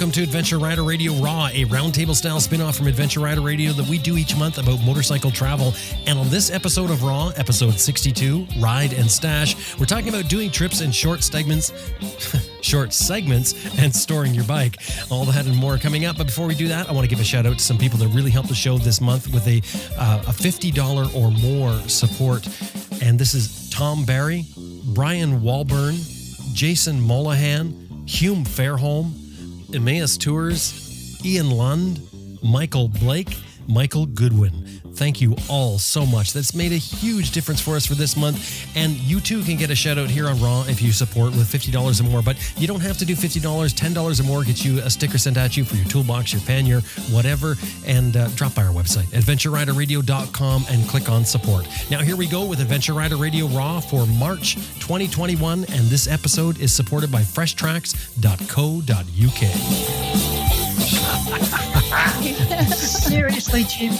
welcome to Adventure Rider Radio Raw, a roundtable style spin off from Adventure Rider Radio that we do each month about motorcycle travel. And on this episode of Raw, episode 62, Ride and Stash, we're talking about doing trips in short segments. short segments and storing your bike. All that and more coming up. But before we do that, I want to give a shout out to some people that really helped the show this month with a uh, a $50 or more support. And this is Tom Barry, Brian Walburn, Jason Molahan, Hume Fairholm, Emmaus Tours, Ian Lund, Michael Blake, Michael Goodwin. Thank you all so much. That's made a huge difference for us for this month. And you too can get a shout out here on Raw if you support with $50 or more. But you don't have to do $50, $10 or more gets you a sticker sent at you for your toolbox, your pannier, whatever. And uh, drop by our website, adventureriderradio.com, and click on support. Now, here we go with Adventure Rider Radio Raw for March 2021. And this episode is supported by freshtracks.co.uk. Seriously, Jim.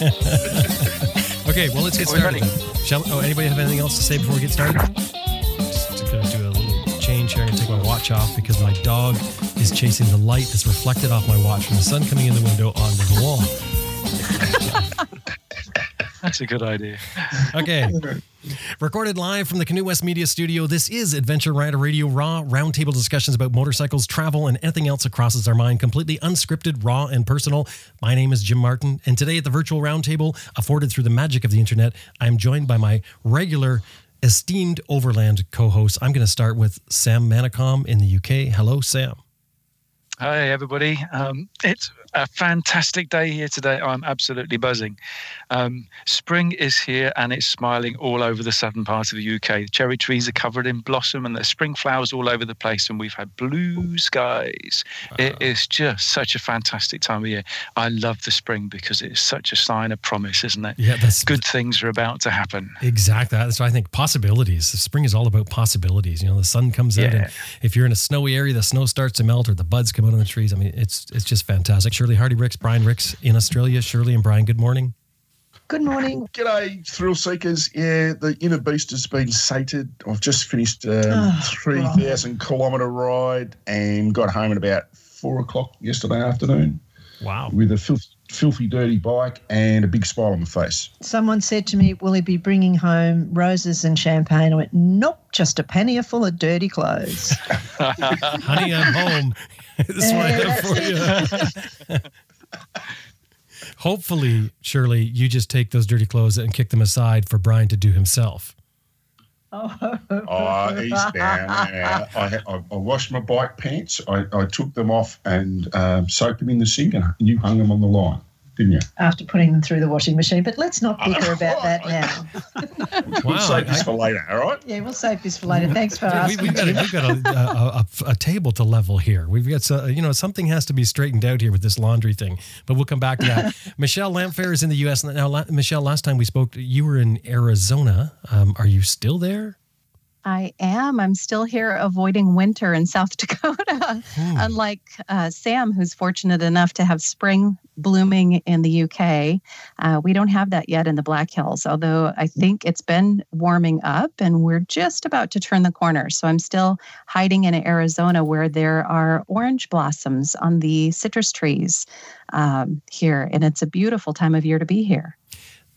Okay, well, let's get We're started. then. Shall, oh, anybody have anything else to say before we get started? Just going to do a little change here and take my watch off because my dog is chasing the light that's reflected off my watch from the sun coming in the window onto the wall. That's a good idea. Okay. Recorded live from the Canoe West Media Studio, this is Adventure Rider Radio Raw, roundtable discussions about motorcycles, travel, and anything else that crosses our mind, completely unscripted, raw, and personal. My name is Jim Martin, and today at the virtual roundtable, afforded through the magic of the internet, I'm joined by my regular, esteemed Overland co host. I'm going to start with Sam Manicom in the UK. Hello, Sam. Hi, everybody. Um, it's a fantastic day here today. I'm absolutely buzzing. Um, spring is here and it's smiling all over the southern part of the UK. Cherry trees are covered in blossom and there's spring flowers all over the place, and we've had blue skies. It is just such a fantastic time of year. I love the spring because it's such a sign of promise, isn't it? Yeah, that's Good things are about to happen. Exactly. That's what I think possibilities. The Spring is all about possibilities. You know, the sun comes out, and if you're in a snowy area, the snow starts to melt or the buds come out on the trees. I mean, it's it's just fantastic. Shirley Hardy Rix, Brian Rix in Australia. Shirley and Brian, good morning. Good morning. G'day, thrill seekers. Yeah, the inner beast has been sated. I've just finished um, Oh, 3,000 kilometre ride and got home at about four o'clock yesterday afternoon Wow. with a filth, filthy, dirty bike and a big smile on my face. Someone said to me, Will he be bringing home roses and champagne? I went, Nope, just a pannier full of dirty clothes. Honey, I'm home. That's what I have for you. Hopefully, Shirley, you just take those dirty clothes and kick them aside for Brian to do himself. oh, Oh, he's down. I, I, I washed my bike pants. I, I took them off and um, soaked them in the sink and you hung them on the line, didn't you? After putting them through the washing machine. But let's not bicker about that now. We'll Wow, save this for later, all right? Yeah, we'll save this for later. Thanks for we, asking. we've got, a, we've got a, a, a, a table to level here. We've got, so, you know, something has to be straightened out here with this laundry thing, but we'll come back to that. Michelle Lamphere is in the U.S. Now, la- Michelle, last time we spoke, you were in Arizona. Um, are you still there? I am. I'm still here avoiding winter in South Dakota. Hmm. Unlike uh, Sam, who's fortunate enough to have spring blooming in the UK, uh, we don't have that yet in the Black Hills, although I think it's been warming up and we're just about to turn the corner. So I'm still hiding in Arizona where there are orange blossoms on the citrus trees um, here. And it's a beautiful time of year to be here.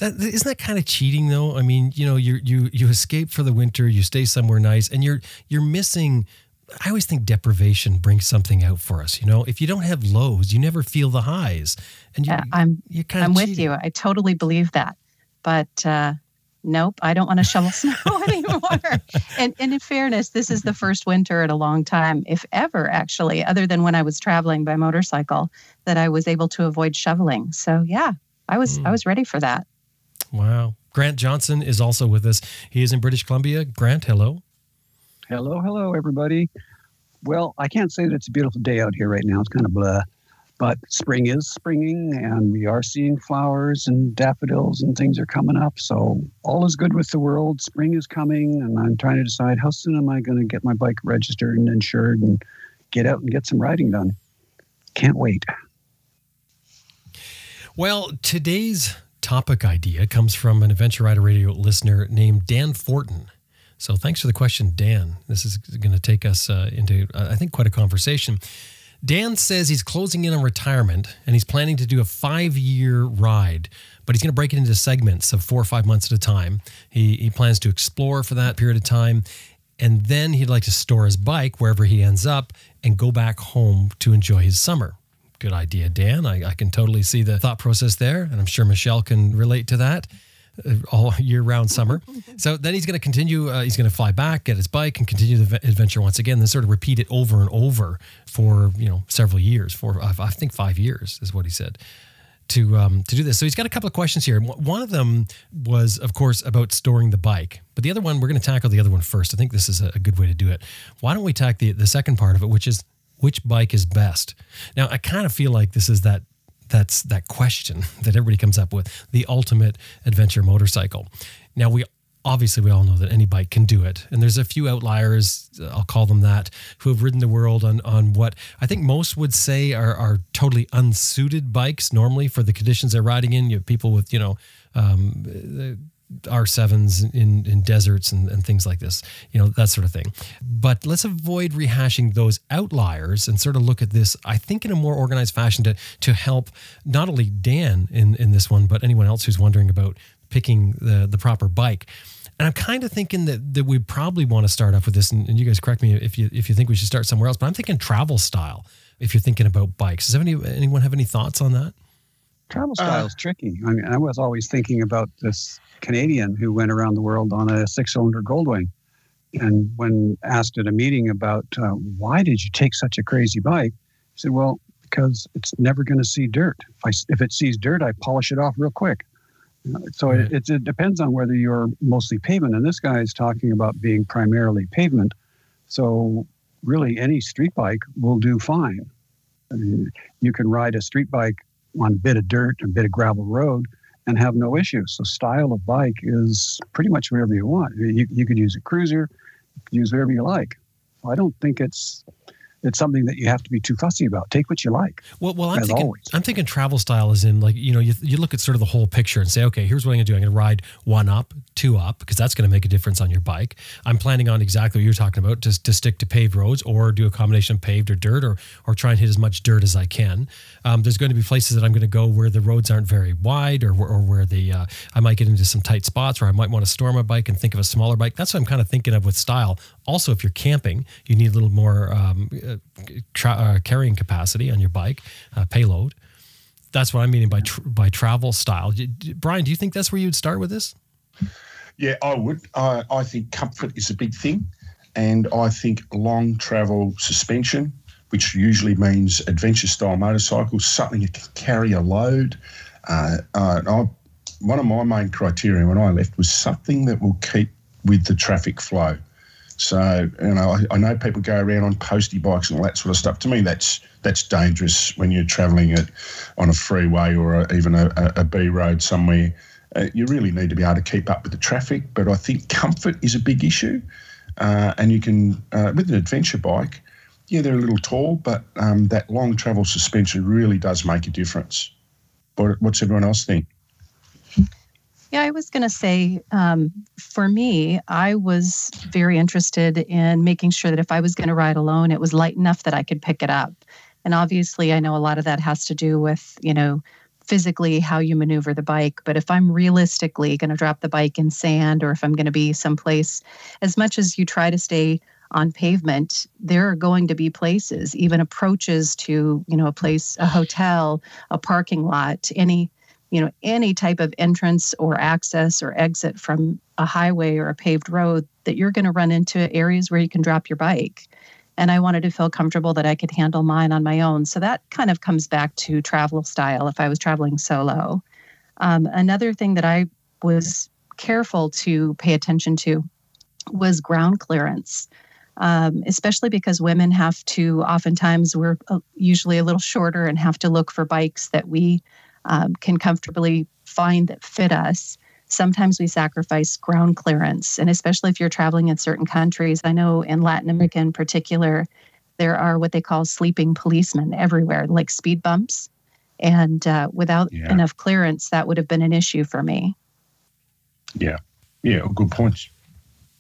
That isn't that kind of cheating though. I mean, you know, you you you escape for the winter, you stay somewhere nice, and you're you're missing. I always think deprivation brings something out for us. You know, if you don't have lows, you never feel the highs, and you Yeah, I'm you kind I'm with you. I totally believe that. But uh, nope, I don't want to shovel snow anymore. and, and in fairness, this is the first winter in a long time, if ever, actually, other than when I was traveling by motorcycle, that I was able to avoid shoveling. So yeah, I was Mm. I was ready for that. Wow. Grant Johnson is also with us. He is in British Columbia. Grant, hello. Hello, hello, everybody. Well, I can't say that it's a beautiful day out here right now. It's kind of blah, but spring is springing, and we are seeing flowers and daffodils and things are coming up. So all is good with the world. Spring is coming, and I'm trying to decide how soon am I going to get my bike registered and insured and get out and get some riding done. Can't wait. Well, today's topic idea comes from an Adventure Rider Radio listener named Dan Fortin. So thanks for the question, Dan. This is going to take us uh, into, uh, I think, quite a conversation. Dan says he's closing in on retirement and he's planning to do a five year ride, but he's going to break it into segments of four or five months at a time. He, he plans to explore for that period of time. And then he'd like to store his bike wherever he ends up and go back home to enjoy his summer. Good idea, Dan. I, I can totally see the thought process there. And I'm sure Michelle can relate to that uh, all year round summer. So then he's going to continue. Uh, he's going to fly back, get his bike, and continue the adventure once again. Then sort of repeat it over and over for you know several years. For I think five years is what he said to um, to do this. So he's got a couple of questions here. One of them was, of course, about storing the bike. But the other one, we're going to tackle the other one first. I think this is a good way to do it. Why don't we tackle the the second part of it, which is which bike is best? Now, I kind of feel like this is that that's that question that everybody comes up with the ultimate adventure motorcycle. Now, we obviously we all know that any bike can do it and there's a few outliers i'll call them that who have ridden the world on on what i think most would say are, are totally unsuited bikes normally for the conditions they're riding in you have people with you know um, R7s in, in deserts and, and things like this, you know, that sort of thing. But let's avoid rehashing those outliers and sort of look at this, I think, in a more organized fashion to, to help not only Dan in, in this one, but anyone else who's wondering about picking the, the proper bike. And I'm kind of thinking that, that we probably want to start off with this, and, and you guys correct me if you if you think we should start somewhere else, but I'm thinking travel style if you're thinking about bikes. Does any, anyone have any thoughts on that? Travel style is uh, tricky. I mean, I was always thinking about this Canadian who went around the world on a six cylinder Goldwing. And when asked at a meeting about uh, why did you take such a crazy bike, he said, well, because it's never going to see dirt. If, I, if it sees dirt, I polish it off real quick. So right. it, it, depends on whether you're mostly pavement. And this guy is talking about being primarily pavement. So really, any street bike will do fine. I mean, you can ride a street bike on a bit of dirt, a bit of gravel road, and have no issues. So style of bike is pretty much whatever you want. You, you could use a cruiser, use whatever you like. I don't think it's it's something that you have to be too fussy about. Take what you like. Well, well, I'm thinking, always. I'm thinking travel style is in like, you know, you, you look at sort of the whole picture and say, okay, here's what I'm going to do. I'm going to ride one up, two up, because that's going to make a difference on your bike. I'm planning on exactly what you're talking about, just to stick to paved roads or do a combination of paved or dirt or, or try and hit as much dirt as I can. Um, there's going to be places that I'm going to go where the roads aren't very wide or, or where the, uh, I might get into some tight spots where I might want to store my bike and think of a smaller bike. That's what I'm kind of thinking of with style. Also, if you're camping, you need a little more um, tra- uh, carrying capacity on your bike, uh, payload. That's what I'm meaning by by travel style. Brian, do you think that's where you'd start with this? Yeah, I would. I, I think comfort is a big thing, and I think long travel suspension, which usually means adventure style motorcycles, something that can carry a load. Uh, uh, I, one of my main criteria when I left was something that will keep with the traffic flow. So, you know, I, I, know people go around on postie bikes and all that sort of stuff. To me, that's that's dangerous when you're travelling it on a freeway or a, even a, a B road somewhere. Uh, you really need to be able to keep up with the traffic. But I think comfort is a big issue, uh, and you can uh, with an adventure bike. Yeah, they're a little tall, but um, that long travel suspension really does make a difference. But what's everyone else think? Yeah, I was going to say um, for me, I was very interested in making sure that if I was going to ride alone, it was light enough that I could pick it up. And obviously, I know a lot of that has to do with, you know, physically how you maneuver the bike. But if I'm realistically going to drop the bike in sand or if I'm going to be someplace, as much as you try to stay on pavement, there are going to be places, even approaches to, you know, a place, a hotel, a parking lot, any you know any type of entrance or access or exit from a highway or a paved road that you're going to run into areas where you can drop your bike. And i wanted to feel comfortable that i could handle mine on my own. So that kind of comes back to travel style if i was traveling solo. Um, another thing that i was careful to pay attention to was ground clearance. Um, especially because women have to oftentimes we're uh, usually a little shorter and have to look for bikes that we um, can comfortably find that fit us. Sometimes we sacrifice ground clearance, and especially if you're traveling in certain countries. I know in Latin America in particular, there are what they call sleeping policemen everywhere, like speed bumps. And uh, without yeah. enough clearance, that would have been an issue for me. Yeah. Yeah. Good points.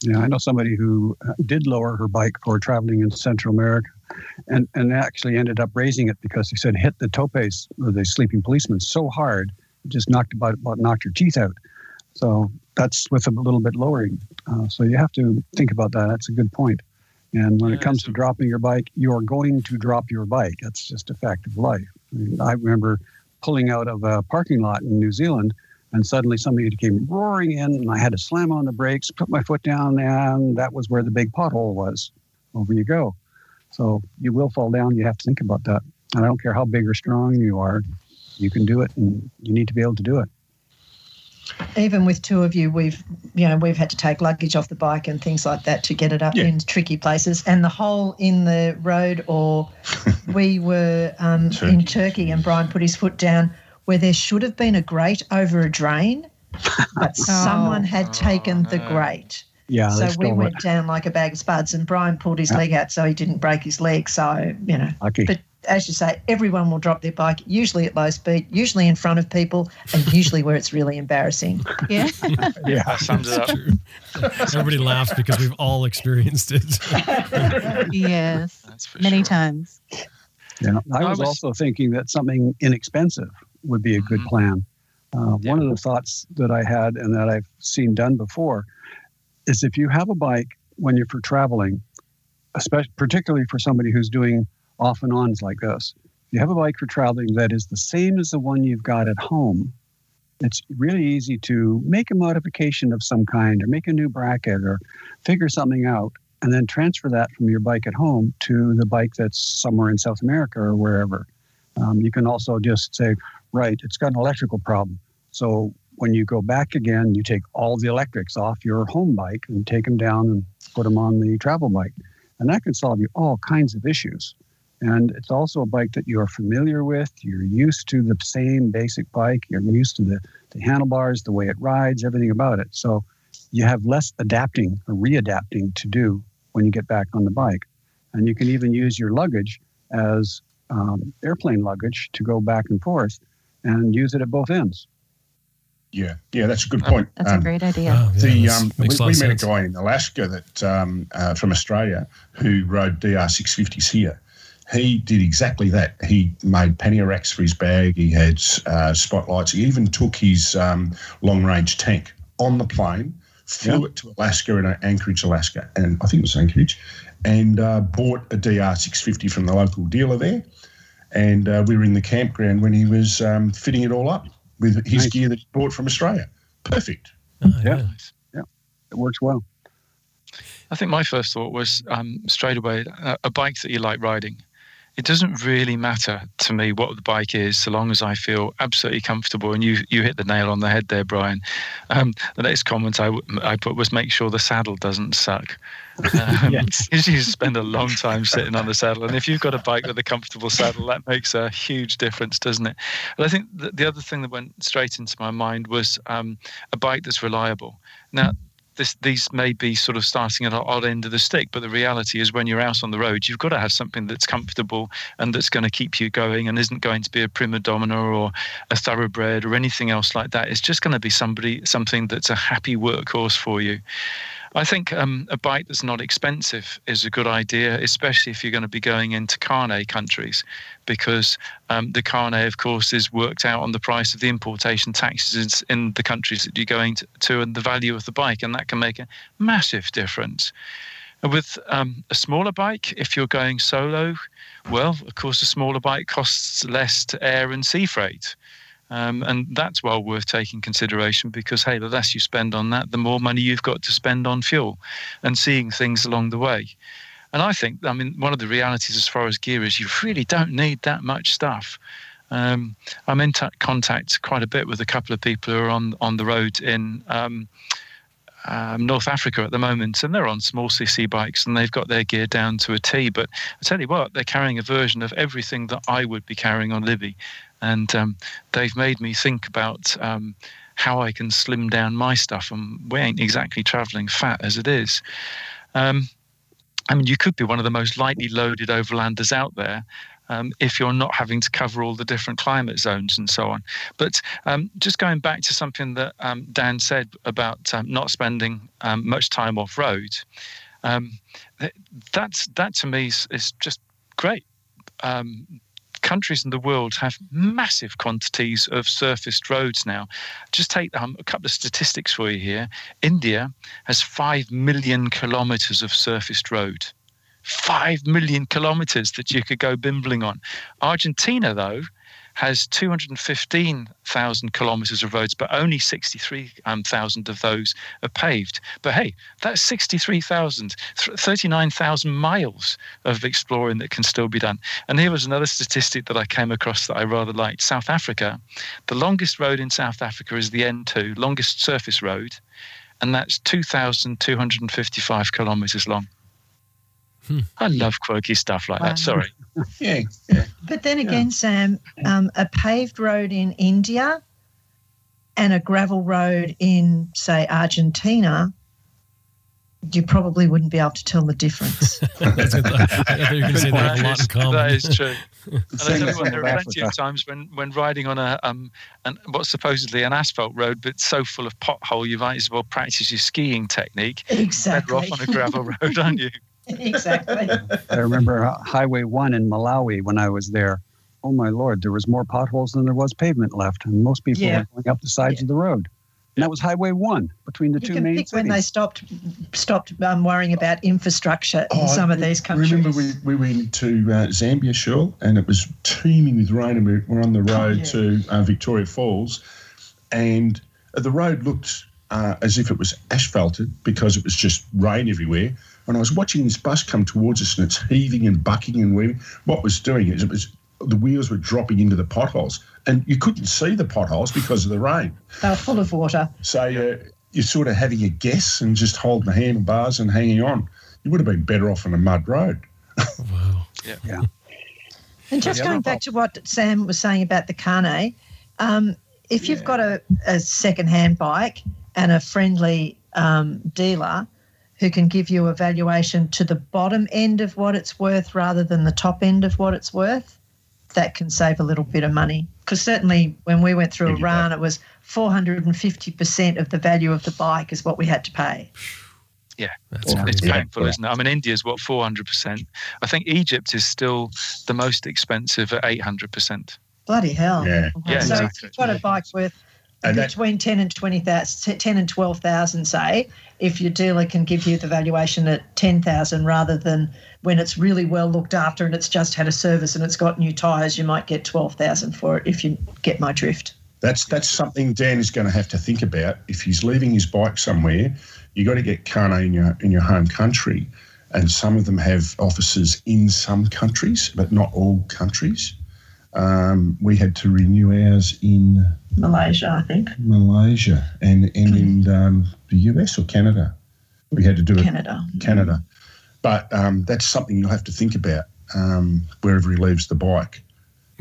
Yeah, I know somebody who uh, did lower her bike for traveling in Central America, and and actually ended up raising it because he said hit the topes or the sleeping policeman so hard, it just knocked about, about knocked her teeth out. So that's with a little bit lowering. Uh, so you have to think about that. That's a good point. And when Yeah, it comes to dropping your bike, you are going to drop your bike. That's just a fact of life. I, mean, I remember pulling out of a parking lot in New Zealand, and suddenly somebody came roaring in, and I had to slam on the brakes, put my foot down, and that was where the big pothole was. Over you go. So you will fall down. You have to think about that. And I don't care how big or strong you are, you can do it, and you need to be able to do it. Even with two of you, we've you know we've had to take luggage off the bike and things like that to get it up Yeah. in tricky places. And the hole in the road, or we were um, in Turkey. Turkey, and Brian put his foot down where there should have been a grate over a drain, but someone had taken the no. grate. Yeah, so we went it. down like a bag of spuds, and Brian pulled his Yeah. leg out so he didn't break his leg. So you know, Lucky. but as you say, everyone will drop their bike, usually at low speed, usually in front of people, and usually where it's really embarrassing. Yeah. yeah. That sums it up. True. Everybody laughs because we've all experienced it. yes. Many sure. times. Yeah, I I was, was- also thinking that something inexpensive would be a good Mhm. plan. Uh, Yeah. One of the thoughts that I had and that I've seen done before is if you have a bike when you're for traveling, especially particularly for somebody who's doing off and ons like this, if you have a bike for traveling that is the same as the one you've got at home, it's really easy to make a modification of some kind or make a new bracket or figure something out and then transfer that from your bike at home to the bike that's somewhere in South America or wherever. Um, you can also just say, right, it's got an electrical problem. So when you go back again, you take all the electrics off your home bike and take them down and put them on the travel bike. And that can solve you all kinds of issues. And it's also a bike that you're familiar with. You're used to the same basic bike. You're used to the, the handlebars, the way it rides, everything about it. So you have less adapting or readapting to do when you get back on the bike. And you can even use your luggage as um, airplane luggage to go back and forth and use it at both ends. Yeah, yeah, that's a good point. That's a Um, great idea. Wow, yeah, the um, we, makes a lot we met sense. a guy in Alaska that um, uh, from Australia who rode DR 650s here. He did exactly that. He made pannier racks for his bag. He had uh, spotlights. He even took his um, long range tank on the plane, flew Yeah. it to Alaska in Anchorage, Alaska, and I think it was Anchorage, and uh, bought a DR 650 from the local dealer there. And uh, we were in the campground when he was um, fitting it all up with his Nice. gear that he bought from Australia. Perfect. Oh, Yeah. yeah. It works well. I think my first thought was um, straight away a, a bike that you like riding. It doesn't really matter to me what the bike is, so long as I feel absolutely comfortable. And you you hit the nail on the head there, Brian. Um, the next comment I, I put was make sure the saddle doesn't suck. Um, Yes. you spend a long time sitting on the saddle, and if you've got a bike with a comfortable saddle, that makes a huge difference, doesn't it? But I think the, the other thing that went straight into my mind was um, a bike that's reliable. Now, this, these may be sort of starting at an odd end of the stick, but the reality is when you're out on the road, you've got to have something that's comfortable and that's going to keep you going and isn't going to be a prima donna or a thoroughbred or anything else like that. It's just going to be somebody something that's a happy workhorse for you. I think um, a bike that's not expensive is a good idea, especially if you're going to be going into carnet countries, because um, the carnet, of course, is worked out on the price of the importation taxes in the countries that you're going to, to and the value of the bike, and that can make a massive difference. With um, a smaller bike, if you're going solo, well, of course, a smaller bike costs less to air and sea freight. Um, and that's well worth taking consideration because, hey, the less you spend on that, the more money you've got to spend on fuel and seeing things along the way. And I think, I mean, one of the realities as far as gear is you really don't need that much stuff. Um, I'm in t- contact quite a bit with a couple of people who are on, on the road in um, um, North Africa at the moment, and they're on small CC bikes and they've got their gear down to a T. But I tell you what, they're carrying a version of everything that I would be carrying on Libby and um, they've made me think about um, how I can slim down my stuff. And we ain't exactly traveling fat as it is. Um, I mean, you could be one of the most lightly loaded overlanders out there. um, if you're not having to cover all the different climate zones and so on. But um, just going back to something that um, Dan said about um, not spending um, much time off road, um, that's that to me is, is just great. Countries in the world have massive quantities of surfaced roads now. Just take um, a couple of statistics for you here. India has five million kilometers of surfaced road. 5 million kilometers that you could go bimbling on. Argentina, though, has 215,000 kilometers of roads, but only 63,000 of those are paved. But hey, that's 63,000, 39,000 miles of exploring that can still be done. And here was another statistic that I came across that I rather liked. South Africa, the longest road in South Africa is the N2, longest surface road, and that's 2,255 kilometers long. Hmm. I love quirky stuff like wow. that. Sorry. yeah, yeah. But then again, yeah. Sam, um, a paved road in India and a gravel road in, say, Argentina, you probably wouldn't be able to tell the difference. That's good. I you're say they have a lot in common. That is true. and I tell you what, there are plenty of times when, when riding on a um an, what's supposedly an asphalt road, but so full of pothole, you might as well practice your skiing technique. Exactly. Better off on a gravel road, aren't you? exactly. I remember Highway 1 in Malawi when I was there. Oh my lord, there was more potholes than there was pavement left, and most people yeah. were going up the sides yeah. of the road. And that was Highway One between the you two can main pick cities. when they stopped stopped um, worrying about infrastructure oh, in some of these countries. Remember, we, we went to uh, Zambia, Shirl, and it was teeming with rain, and we were on the oh, road oh, yeah. to uh, Victoria Falls, and the road looked uh, as if it was asphalted because it was just rain everywhere. And I was watching this bus come towards us and it's heaving and bucking and weaving. What was doing is it was the wheels were dropping into the potholes and you couldn't see the potholes because of the rain. They were full of water. So uh, you're sort of having a guess and just holding the handlebars and hanging on. You would have been better off on a mud road. wow. Yeah. yeah. And just going back to what Sam was saying about the Carnet, um, if you've got a, a second-hand bike and a friendly um, dealer, who can give you a valuation to the bottom end of what it's worth rather than the top end of what it's worth, that can save a little bit of money. Because certainly when we went through Iran, it was 450% of the value of the bike is what we had to pay. Yeah, That's it's painful, isn't it? I mean, India's what 400%. I think Egypt is still the most expensive at 800%. Bloody hell! Yeah, yeah. So exactly. if you've got a bike worth and between that, 10 and 20,000, 10 and 12,000, say, if your dealer can give you the valuation at 10,000 rather than when it's really well looked after and it's just had a service and it's got new tyres, you might get 12,000 for it if you get my drift. That's that's something Dan is going to have to think about. If he's leaving his bike somewhere, You've got to get Carnet in your in your home country, and some of them have offices in some countries, but not all countries. Um, we had to renew ours in Malaysia, I think. Malaysia and, and in um, the US or Canada. We had to do it. Canada. Canada. But um, that's something you'll have to think about um, wherever he leaves the bike.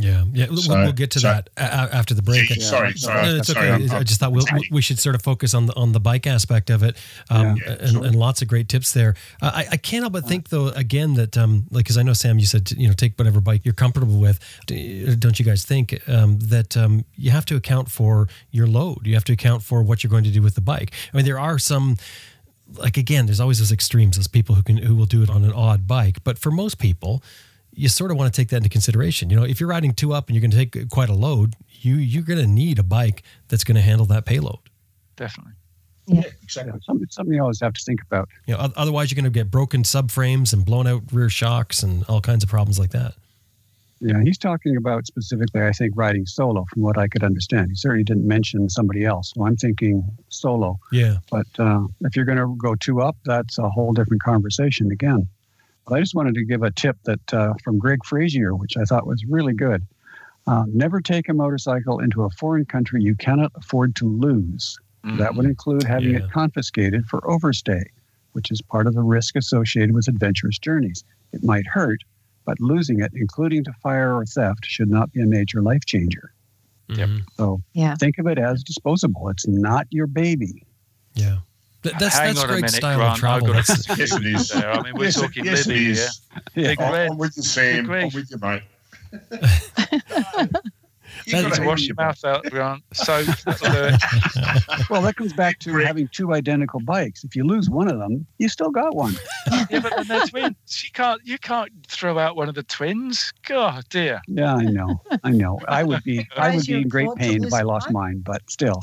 Yeah, yeah. So, we'll, get to so, that after the break. Yeah, sorry, sorry. No, it's okay. I'm, i just thought we'll, we should sort of focus on the on the bike aspect of it, um, yeah, and, sure. and, lots of great tips there. Uh, I, I can't help but think though again that um, like because I know Sam, you said you know take whatever bike you're comfortable with. Don't you guys think um, that um, you have to account for your load? You have to account for what you're going to do with the bike. I mean, there are some like again, there's always those extremes. Those people who can who will do it on an odd bike, but for most people you sort of want to take that into consideration. You know, if you're riding two up and you're going to take quite a load, you you're going to need a bike that's going to handle that payload. Definitely. Yeah, exactly. Something, something you always have to think about. You know, otherwise you're going to get broken subframes and blown out rear shocks and all kinds of problems like that. Yeah, he's talking about specifically, I think, riding solo, from what I could understand. He certainly didn't mention somebody else. So I'm thinking solo. Yeah. But uh, if you're going to go two up, that's a whole different conversation again. But I just wanted to give a tip that uh, from Greg Frazier, which I thought was really good. Uh, never take a motorcycle into a foreign country you cannot afford to lose. Mm-hmm. That would include having yeah. it confiscated for overstay, which is part of the risk associated with adventurous journeys. It might hurt, but losing it, including to fire or theft, should not be a major life changer. Yep. So yeah. think of it as disposable. It's not your baby. Yeah. Th- that's Hang that's on great a minute, style Grant. of travel. yes, it is. There. I mean, we're yes, talking yes, Libby here. Big I'm, Red. I'm with you, Sam. Big I'm with you, mate. You got to wash your mouth out, Grant. So well, that comes back to having two identical bikes. If you lose one of them, you still got one. yeah, but then they're twins. You can't you can't throw out one of the twins. God dear. Yeah, I know. I know. I would be I would be in great pain if I lost mine, but still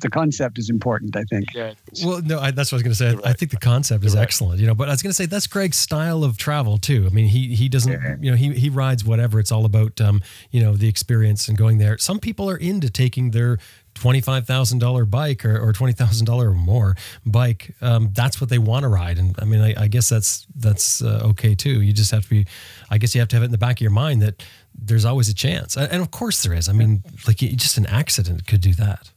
the concept is important, I think. Yeah. Well, no, I, that's what I was going to say. Right. I think the concept is right. excellent, you know. But I was going to say that's Greg's style of travel too. I mean, he he doesn't, yeah. you know, he he rides whatever. It's all about, um, you know, the experience and going there. Some people are into taking their twenty-five thousand dollar bike or, or twenty thousand dollar or more bike. Um, that's what they want to ride, and I mean, I, I guess that's that's uh, okay too. You just have to be, I guess you have to have it in the back of your mind that there's always a chance, and of course there is. I mean, like just an accident could do that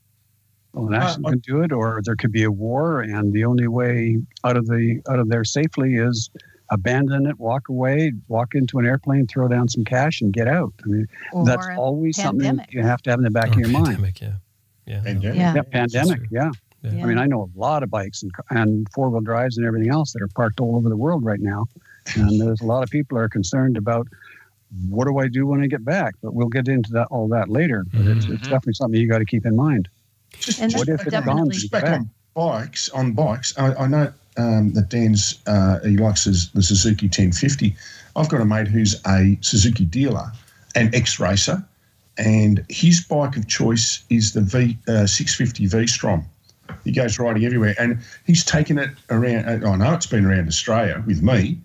well, an accident uh, can do it, or there could be a war, and the only way out of the out of there safely is abandon it, walk away, walk into an airplane, throw down some cash, and get out. I mean, that's always pandemic. something you have to have in the back or of your pandemic, mind. Yeah, yeah, yeah. yeah. yeah pandemic. Yeah. yeah. I mean, I know a lot of bikes and, and four wheel drives and everything else that are parked all over the world right now, and there's a lot of people are concerned about what do I do when I get back. But we'll get into that all that later. But mm-hmm. it's, it's mm-hmm. definitely something you got to keep in mind. Just, and what if it's gone? Back on bikes. On bikes, I, I know um, that Dan's uh, he likes his, the Suzuki 1050. I've got a mate who's a Suzuki dealer an ex-racer, and his bike of choice is the V uh, 650 V-Strom. He goes riding everywhere, and he's taken it around. Uh, I know it's been around Australia with me,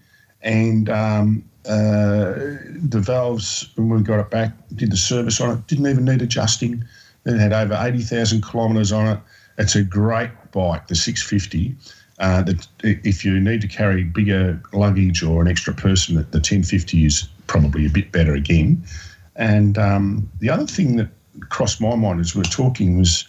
and um, uh, the valves when we got it back, did the service on it, didn't even need adjusting. It had over 80,000 kilometres on it. It's a great bike, the 650. Uh, that if you need to carry bigger luggage or an extra person, the 1050 is probably a bit better again. And um, the other thing that crossed my mind as we are talking was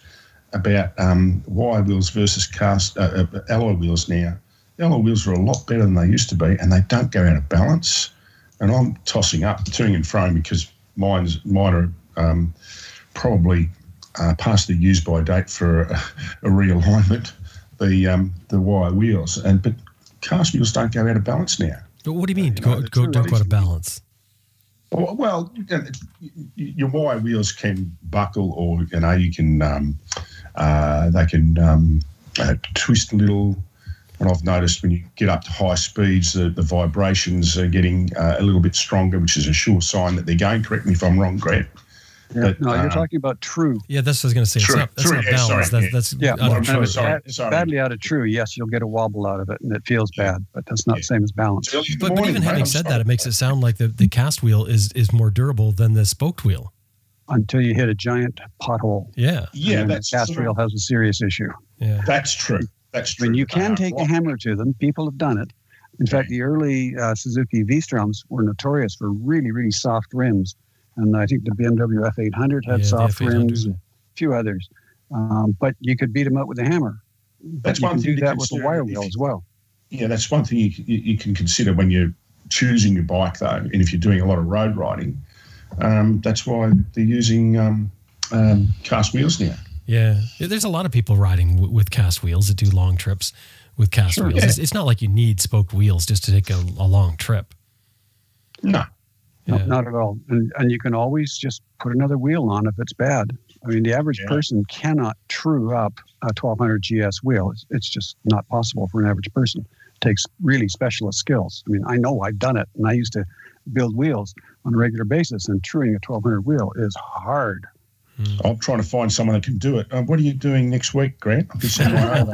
about um, wire wheels versus cast uh, uh, alloy wheels now. The alloy wheels are a lot better than they used to be, and they don't go out of balance. And I'm tossing up, toing and froing because mine's mine are um, probably uh, past the use by date for a, a realignment, the um, the wire wheels. And but cast wheels don't go out of balance now. But what do you mean? You know, go, go, don't go out of balance. Well, your wire wheels can buckle, or you know, you can um, uh, they can um, uh, twist a little. And I've noticed when you get up to high speeds, the, the vibrations are getting uh, a little bit stronger, which is a sure sign that they're going. Correct me if I'm wrong, Grant. Yeah. But, no, you're uh, talking about true. Yeah, that's what I was going to say. True. It's not, that's true. not balance. Yeah, sorry. That's, that's yeah. Well, sorry, sorry, sorry. badly out of true. Yes, you'll get a wobble out of it, and it feels bad, but that's not yeah. the same as balance. But, morning, but even having said that, it makes it sound like the, the cast wheel is is more durable than the spoked wheel. Until you hit a giant pothole. Yeah. Yeah. the cast wheel has a serious issue. Yeah. That's true. That's true. I mean, you can take a hammer to them. People have done it. In fact, the early uh, Suzuki V-Stroms were notorious for really, really soft rims and I think the BMW F800 had yeah, soft rims, and a few others. Um, but you could beat them up with a hammer. That's one thing. Do that with a wire wheel as well. Yeah, that's one thing you, you can consider when you're choosing your bike, though, and if you're doing a lot of road riding. Um, that's why they're using um, um, cast wheels now. Yeah, there's a lot of people riding w- with cast wheels that do long trips with cast sure, wheels. Yeah. It's, it's, not like you need spoke wheels just to take a, a long trip. No, no, yeah. not at all. And, and you can always just put another wheel on if it's bad. I mean, the average yeah. person cannot true up a 1200 GS wheel. It's, it's just not possible for an average person. It takes really specialist skills. I mean, I know I've done it, and I used to build wheels on a regular basis, and truing a 1200 wheel is hard. Hmm. I'm trying to find someone that can do it. Uh, what are you doing next week, Grant? I'll be sending over.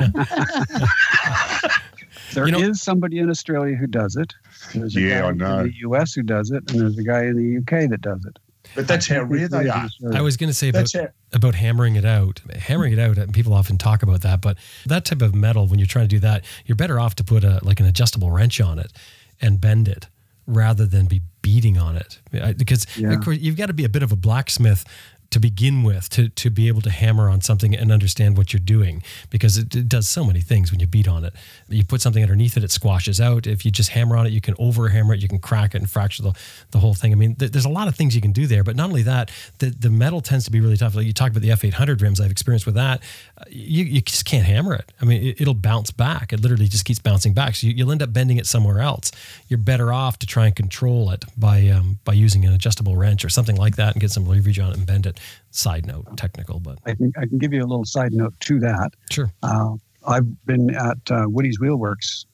There you know, is somebody in Australia who does it. There's a yeah, guy I know. in the US who does it, and there's a guy in the UK that does it. But that's how rare they are. I was going to say about, about hammering it out. Hammering it out, and people often talk about that, but that type of metal, when you're trying to do that, you're better off to put a like an adjustable wrench on it and bend it rather than be beating on it. Because yeah. of course you've got to be a bit of a blacksmith to begin with to to be able to hammer on something and understand what you're doing because it, it, does so many things when you beat on it. You put something underneath it, it squashes out. If you just hammer on it, you can over hammer it, you can crack it and fracture the, the whole thing. I mean, th- there's a lot of things you can do there, but not only that, the, the metal tends to be really tough. Like you talk about the F800 rims, I've experienced with that. You, you just can't hammer it. I mean, it, will bounce back. It literally just keeps bouncing back. So you, you'll end up bending it somewhere else. You're better off to try and control it by um, by using an adjustable wrench or something like that and get some leverage on it and bend it. Side note, technical, but I can I can give you a little side note to that. Sure. Uh, I've been at uh, Woody's Wheelworks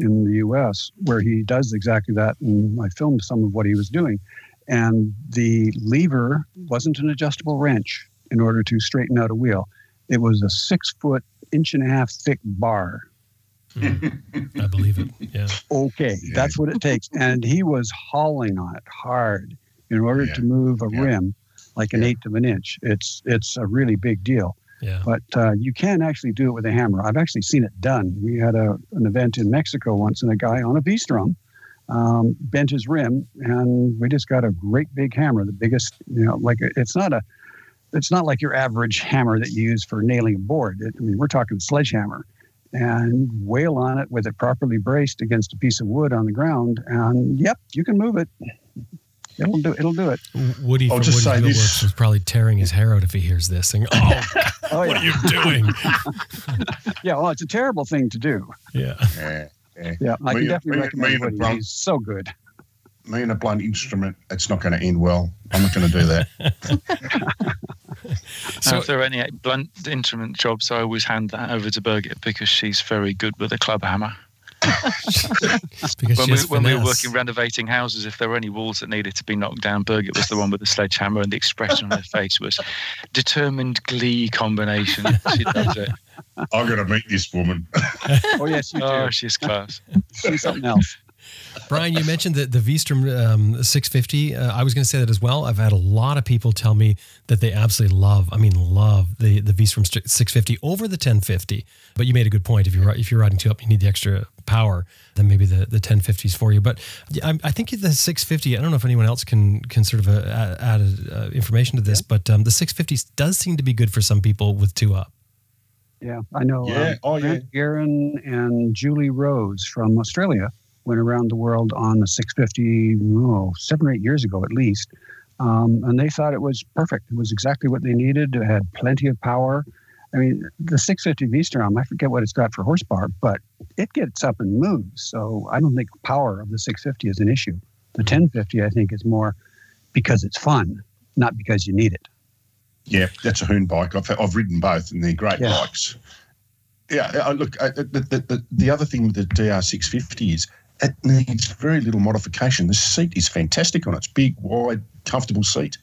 in the U.S. where he does exactly that, and I filmed some of what he was doing. And the lever wasn't an adjustable wrench in order to straighten out a wheel. It was a six foot, inch and a half thick bar. Mm, I believe it. Yeah. Okay, yeah. that's what it takes. And he was hauling on it hard in order yeah. to move a yeah. rim like an eighth of an inch. It's it's a really big deal. Yeah. But uh, you can actually do it with a hammer. I've actually seen it done. We had a, an event in Mexico once, and a guy on a V-Strom um, bent his rim, and we just got a great big hammer, the biggest. You know, like it's not a, it's not like your average hammer that you use for nailing a board. It, I mean, we're talking sledgehammer, and wail on it with it properly braced against a piece of wood on the ground, and yep, you can move it. It'll do. It'll do it. Woody I'll from just Woody Works is probably tearing his hair out if he hears this. Saying, "Oh, oh what are you doing?" yeah, well, it's a terrible thing to do. Yeah. Yeah, yeah I can definitely me, recommend me Woody. Blunt, He's so good. Me and a blunt instrument, it's not going to end well. I'm not going to do that. so, if there are any blunt instrument jobs, I always hand that over to Birgit because she's very good with a club hammer when, we, when we, were working renovating houses, if there were any walls that needed to be knocked down, Birgit was the one with the sledgehammer, and the expression on her face was determined glee combination. She does it. I'm going to meet this woman. oh yes, you oh, do. Oh, she's class. she's something else. Brian, you mentioned the, the V-Strom um, 650. Uh, I was going to say that as well. I've had a lot of people tell me that they absolutely love, I mean, love the, the V-Strom 650 over the 1050. But you made a good point. If you're, if you're riding two up, you need the extra power, then maybe the, the 1050 is for you. But I, I think the 650, I don't know if anyone else can, can sort of uh, add uh, information to this, yeah. but um, the 650 does seem to be good for some people with two up. Yeah, I know. Yeah. Um, oh, yeah. Aaron and Julie Rose from Australia went around the world on the 650, oh, seven or eight years ago at least. Um, and they thought it was perfect. It was exactly what they needed. It had plenty of power. I mean, the 650 V-Strom, I forget what it's got for horsepower, but it gets up and moves. So I don't think power of the 650 is an issue. The 1050, I think, is more because it's fun, not because you need it. Yeah, that's a hoon bike. I've, I've ridden both, and they're great yeah. bikes. Yeah, look, the, the, the, the other thing with the DR650 is it needs very little modification. The seat is fantastic on it. It's big, wide, comfortable seat.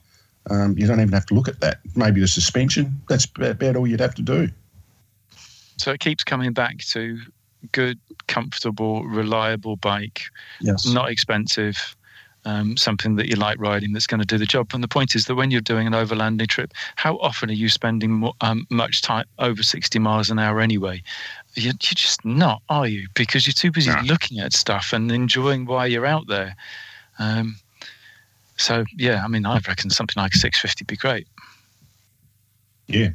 Um, you don't even have to look at that. Maybe the suspension, that's about all you'd have to do. So it keeps coming back to good, comfortable, reliable bike. Yes. Not expensive. Um, something that you like riding that's going to do the job. And the point is that when you're doing an overlanding trip, how often are you spending more, um, much time over 60 miles an hour anyway? You're, you're just not, are you? Because you're too busy looking at stuff and enjoying while you're out there. Um, so yeah, I mean, I reckon something like 650 be great. Yeah.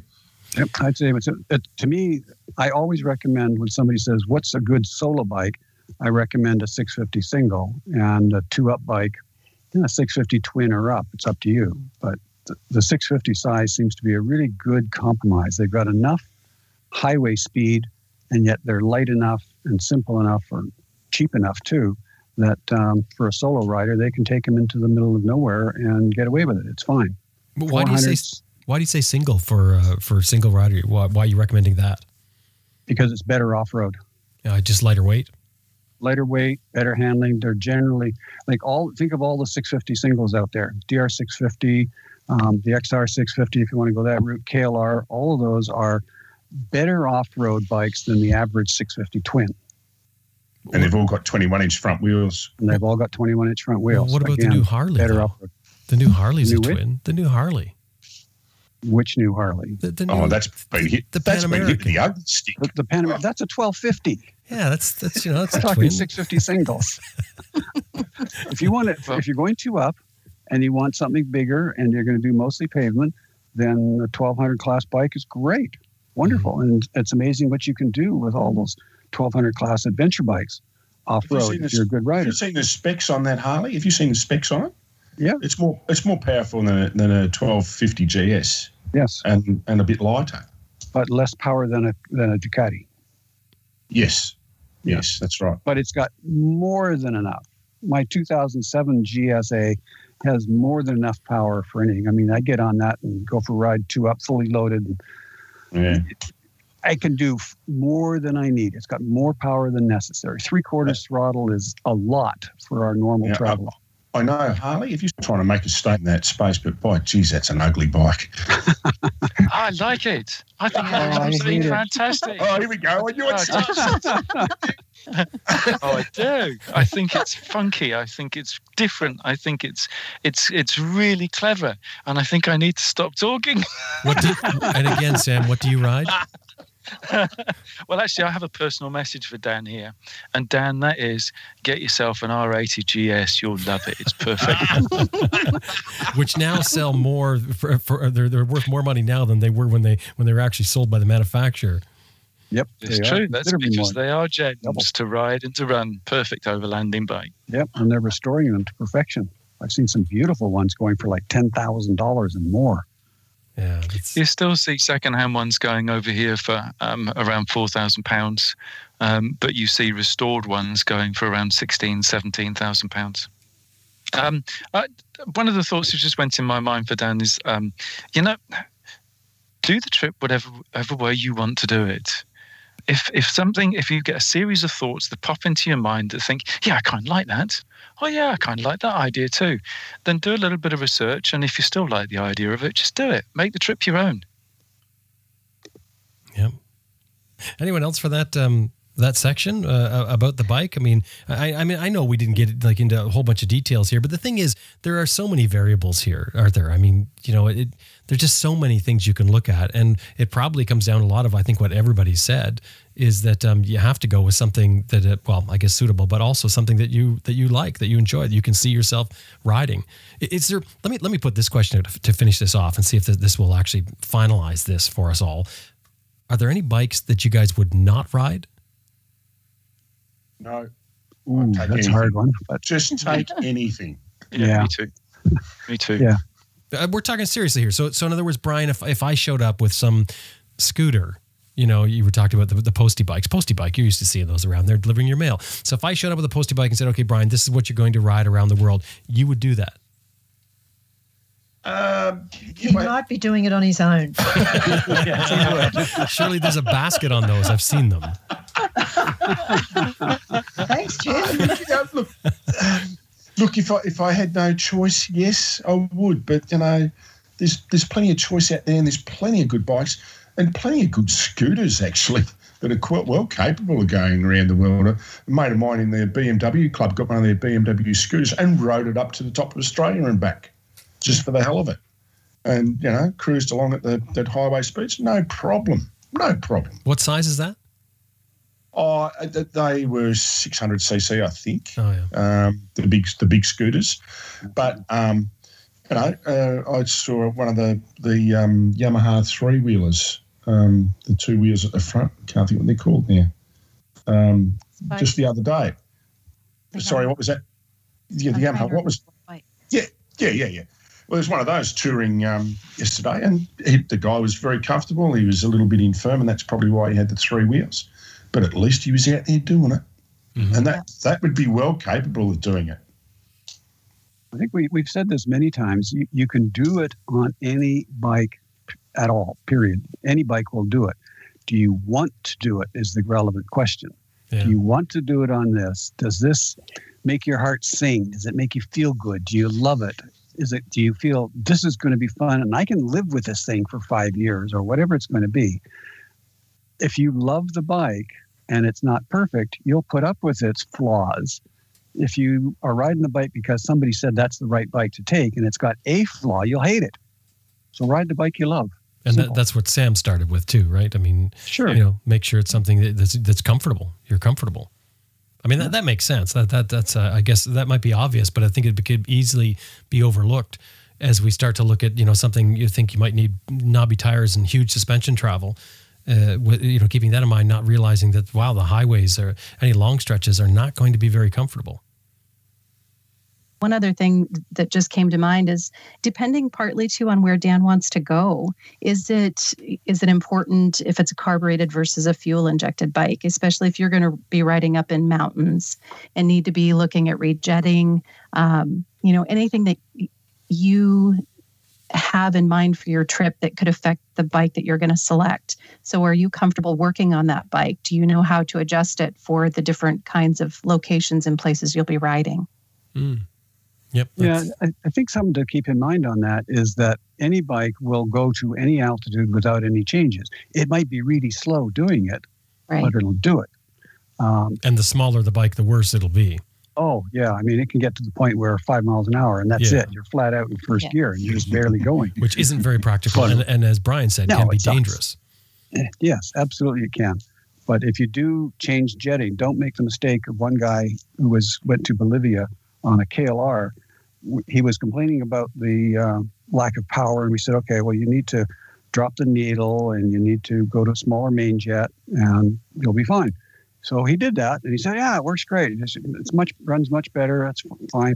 Yep, I'd say it's a, to me. I always recommend when somebody says, "What's a good solo bike?" I recommend a 650 single and a two-up bike, and a 650 twin or up. It's up to you, but the, the 650 size seems to be a really good compromise. They've got enough highway speed, and yet they're light enough and simple enough, or cheap enough too, that um, for a solo rider, they can take them into the middle of nowhere and get away with it. It's fine. But why do you say why do you say single for uh, for single rider? Why, why, are you recommending that? Because it's better off road. Uh, just lighter weight. Lighter weight, better handling. They're generally like all. Think of all the 650 singles out there: DR 650, um, the XR 650. If you want to go that route, KLR. All of those are better off road bikes than the average 650 twin. And they've all got 21 inch front wheels. And they've all got 21 inch front wheels. Well, what about Again, the new Harley? Better off. The new Harley's new a twin. Which? The new Harley. Which new Harley? The, the oh, new, oh, that's been hit. The that's been hit the ugly stick. The, the Pan American. That's a 1250. Yeah, that's that's you know that's a talking twin. 650 singles. if you want it, if you're going to up, and you want something bigger, and you're going to do mostly pavement, then the 1200 class bike is great, wonderful, Mm-hmm. and it's amazing what you can do with all those 1200 class adventure bikes off road if you're a good Have rider. you seen the specs on that Harley? Have you seen the specs on it? Yeah. It's more it's more powerful than a, than a 1250 GS Yes, and and a bit lighter. but less power than a than a Ducati. Yes. Yes, that's right. But it's got more than enough. My 2007 GSA has more than enough power for anything. I mean, I get on that and go for a ride two up, fully loaded. And Yeah. I can do more than I need. It's got more power than necessary. Three quarters throttle is a lot for our normal Yeah, travel. I know, Harley, if you're trying to make a statement in that space, but by geez, that's an ugly bike. I like it. I think Oh, it's absolutely it. fantastic. Oh, here we go. I knew Oh, oh, I do. I think it's funky. I think it's different. I think it's it's it's really clever. And I think I need to stop talking. What do, and again, Sam, what do you ride? well, actually, I have a personal message for Dan here. And Dan, that is get yourself an R80 GS. You'll love it. It's perfect. Which now sell more for, for they're, they're worth more money now than they were when they when they were actually sold by the manufacturer. Yep, It's they are true. That's considerably because more. they are gems Double. to ride and to run. Perfect overlanding bike. Yep, and they're restoring them to perfection. I've seen some beautiful ones going for like ten thousand dollars and more. Yeah, You still see second-hand ones going over here for um, around four thousand pounds, um, but you see restored ones going for around sixteen, seventeen thousand pounds. Um, I, one of the thoughts that just went in my mind for Dan is, um, you know, do the trip whatever, whatever way you want to do it. If if something, if you get a series of thoughts that pop into your mind that think, yeah, I kind of like that. Oh yeah, I kind of like that idea too. Then do a little bit of research, and if you still like the idea of it, just do it. Make the trip your own. yeah Anyone else for that um, that section uh, about the bike? I mean, I, I mean, I know we didn't get like into a whole bunch of details here, but the thing is, there are so many variables here, aren't there? I mean, you know, it, there's just so many things you can look at, and it probably comes down a lot of I think what everybody said is that um, you have to go with something that, uh, well, I guess suitable, but also something that you that you like, that you enjoy, that you can see yourself riding. Is there? Let me let me put this question to, to finish this off and see if this will actually finalize this for us all. Are there any bikes that you guys would not ride? No, Ooh, take that's a hard one. But just take anything. Yeah. me too. Me too. Yeah. Uh, we're talking seriously here. So, so in other words, Brian, if if I showed up with some scooter, you know, you were talking about the, the postie bikes. Postie bike, you're used to seeing those around there delivering your mail. So, if I showed up with a postie bike and said, "Okay, Brian, this is what you're going to ride around the world," you would do that. Um, He might be doing it on his own. Surely there's a basket on those. I've seen them. Thanks, Jim. you know, look, look. If I if I had no choice, yes, I would. But you know, there's there's plenty of choice out there, and there's plenty of good bikes and plenty of good scooters actually that are quite well capable of going around the world. A mate of mine in their BMW club got one of their BMW scooters and rode it up to the top of Australia and back, just for the hell of it. And you know, cruised along at the highway speeds, no problem, no problem. What size is that? Oh, they were 600 cc, I think Oh yeah. um, the big the big scooters. But um, you know, uh, I saw one of the the um, Yamaha three wheelers, um, the two wheels at the front. Can't think what they're called now. Um, just the other day. Sorry, what was that? Yeah, the Yamaha. What was? Yeah, yeah, yeah, yeah. Well, there's one of those touring um, yesterday, and he, the guy was very comfortable. He was a little bit infirm, and that's probably why he had the three wheels. But at least he was out there doing it, Mhm. and that that would be well capable of doing it. I think we, we've said this many times. You, you can do it on any bike at all, period. Any bike will do it. Do you want to do it is the relevant question. Yeah. Do you want to do it on this? Does this make your heart sing? Does it make you feel good? Do you love it? Is it do you feel this is going to be fun and I can live with this thing for 5 years or whatever it's going to be? If you love the bike and it's not perfect, you'll put up with its flaws. If you are riding the bike because somebody said that's the right bike to take and it's got a flaw, you'll hate it. So ride the bike you love. And that, that's what Sam started with too, right? I mean, Sure. you know, make sure it's something that- that's that's comfortable. You're comfortable. I mean, that, that makes sense. That that that's uh, I guess that might be obvious, but I think it could easily be overlooked. as we start to look at you know something you think you might need knobby tires and huge suspension travel. Uh, with, you know, keeping that in mind, not realizing that wow, the highways or any long stretches are not going to be very comfortable. One other thing that just came to mind is depending partly too on where Dan wants to go. Is it is it important if it's a carbureted versus a fuel injected bike, especially if you're going to be riding up in mountains and need to be looking at rejetting, um, you know, anything that you have in mind for your trip that could affect the bike that you're going to select. So, are you comfortable working on that bike? Do you know how to adjust it for the different kinds of locations and places you'll be riding? Mm. Yep. Yeah, I, I, think something to keep in mind on that is that any bike will go to any altitude without any changes. It might be really slow doing it, right. but it'll do it. Um, and the smaller the bike, the worse it'll be. Oh yeah, I mean it can get to the point where five miles an hour and that's yeah. it. You're flat out in first yeah. gear and you're just barely going, which isn't very practical. and, and, as Brian said, no, can be dangerous. Yes, absolutely, it can. But if you do change jetting, don't make the mistake of one guy who was went to Bolivia on a KLR he was complaining about the uh, lack of power, and we said, okay, well, you need to drop the needle and you need to go to a smaller main jet, and you'll be fine. So he did that, and he said, yeah, it works great. It's, it's much runs much better. That's fine.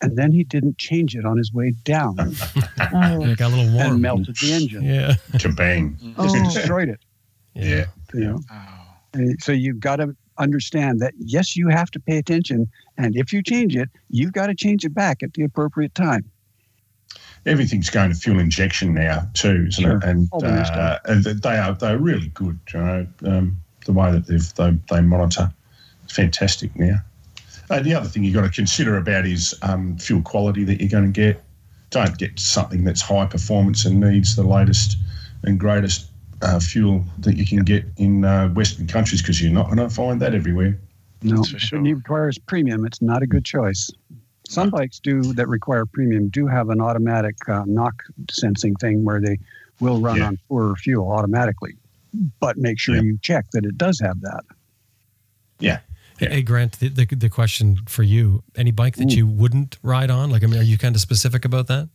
And then he didn't change it on his way down. oh. It got a little warm and melted the engine. Yeah, to bang, just oh. destroyed it. Yeah, you know. Oh. So you've got to understand that yes, you have to pay attention, and if you change it, you've got to change it back at the appropriate time. Everything's going to fuel injection now too, isn't sure. it? And, uh, they are they're really good. You know, um, the way that they've, they they monitor, it's fantastic now. Uh, the other thing you've got to consider about is um, fuel quality that you're going to get. Don't get something that's high performance and needs the latest and greatest uh, fuel that you can get in uh, Western countries because you're not going to find that everywhere. No, for sure. it requires premium. It's not a good choice. Some bikes do that require premium do have an automatic uh, knock sensing thing where they will run yeah. on poorer fuel automatically, but make sure yeah. you check that it does have that. Yeah. Hey, Grant, the, the, the, question for you any bike that Ooh. you wouldn't ride on? Like, I mean, are you kind of specific about that?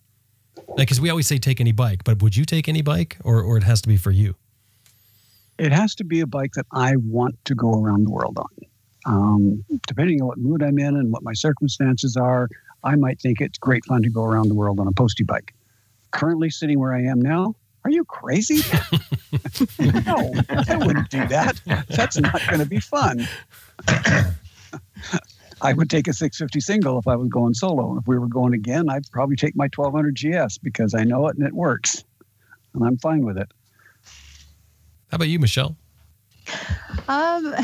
Because we always say take any bike, but would you take any bike, or or it has to be for you? It has to be a bike that I want to go around the world on. Um, depending on what mood I'm in and what my circumstances are, I might think it's great fun to go around the world on a postie bike. Currently sitting where I am now, are you crazy? no, I wouldn't do that. That's not going to be fun. I would take a 650 single if I was going solo. If we were going again, I'd probably take my 1200 GS because I know it and it works, and I'm fine with it. How about you, Michelle? Um,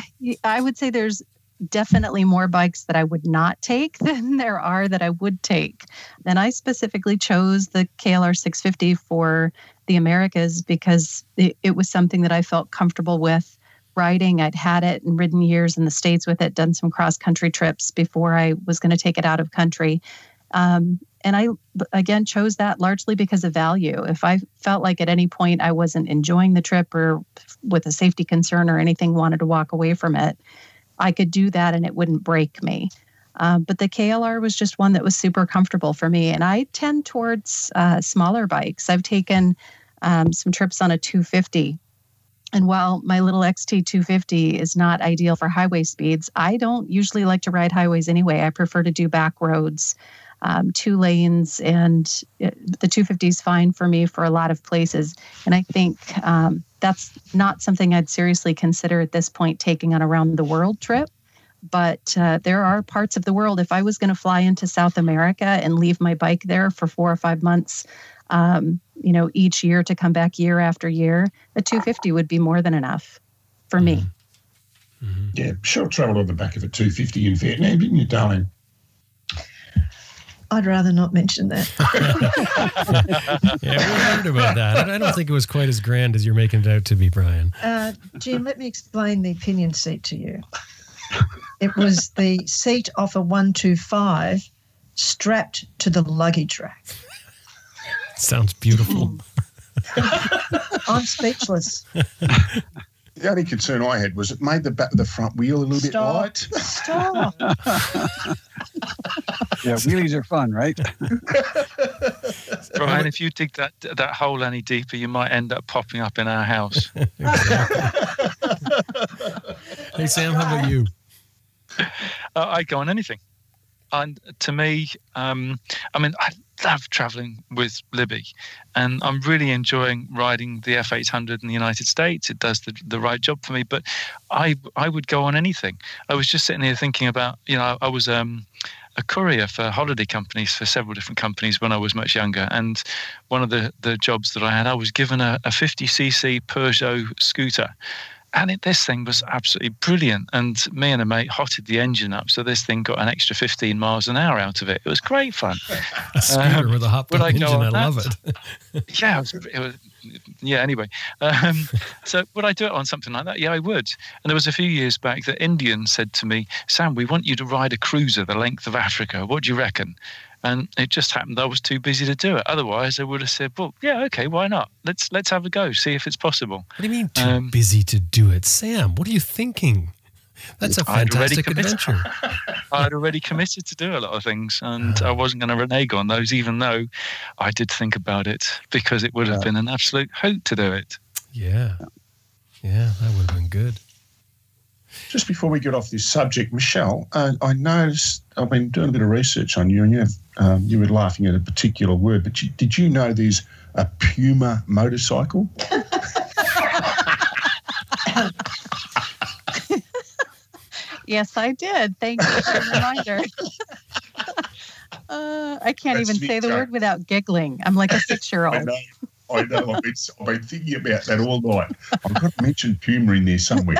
I would say there's definitely more bikes that I would not take than there are that I would take. And I specifically chose the KLR 650 for the Americas because it, it was something that I felt comfortable with riding. I'd had it and ridden years in the States with it, done some cross country trips before I was going to take it out of country. Um, and I, again, chose that largely because of value. If I felt like at any point I wasn't enjoying the trip or with a safety concern or anything, wanted to walk away from it, I could do that and it wouldn't break me. Uh, but the KLR was just one that was super comfortable for me. And I tend towards uh, smaller bikes. I've taken um, some trips on a 250 and while my little XT250 is not ideal for highway speeds, I don't usually like to ride highways anyway. I prefer to do back roads, um, two lanes, and it, the 250 is fine for me for a lot of places. And I think um, that's not something I'd seriously consider at this point taking on a round the world trip. But uh, there are parts of the world, if I was going to fly into South America and leave my bike there for four or five months, um, you know, each year to come back year after year, the 250 would be more than enough for me. Mm-hmm. mm-hmm. Yeah, sure. travel on the back of a 250 in Vietnam, didn't you, darling? I'd rather not mention that. yeah, we heard about that. I don't think it was quite as grand as you're making it out to be, Brian. Uh, Jim, let me explain the pillion seat to you. It was the seat off a 125 strapped to the luggage rack. Sounds beautiful. I'm speechless. The only concern I had was it made the back, the front wheel a little Stop. bit light. Stop. yeah, wheelies are fun, right? Brian, if you dig that that hole any deeper, you might end up popping up in our house. hey, Sam, how about you? Uh, I go on anything. And to me, um, I mean, I love traveling with Libby, and I'm really enjoying riding the F800 in the United States. It does the, the right job for me, but I I would go on anything. I was just sitting here thinking about, you know, I was um, a courier for holiday companies for several different companies when I was much younger, and one of the the jobs that I had, I was given a, a 50cc Peugeot scooter and it, this thing was absolutely brilliant. And me and a mate hotted the engine up, so this thing got an extra 15 miles an hour out of it. It was great fun. a scooter um, with a hot engine, I, I love it. yeah, it was, it was, yeah. Anyway, um, so would I do it on something like that? Yeah, I would. And there was a few years back that Indian said to me, "Sam, we want you to ride a cruiser the length of Africa. What do you reckon?" And it just happened I was too busy to do it. Otherwise, I would have said, "Well, yeah, okay, why not? Let's let's have a go, see if it's possible." What do you mean too um, busy to do it, Sam? What are you thinking? That's a fantastic adventure. I'd already committed to do a lot of things, and I wasn't going to renege on those, even though I did think about it because it would have been an absolute hope to do it. Yeah, yeah, that would have been good. Just before we get off this subject, Michelle, uh, I noticed I've been doing a bit of research on you, and you have, um, you were laughing at a particular word, but you, did you know there's a Puma motorcycle? yes, I did. Thank you for the reminder. uh, I can't That's even say the word without giggling. I'm like a six-year-old. I know. I know. I've been, I've been thinking about that all night. I've got to mention Puma in there somewhere.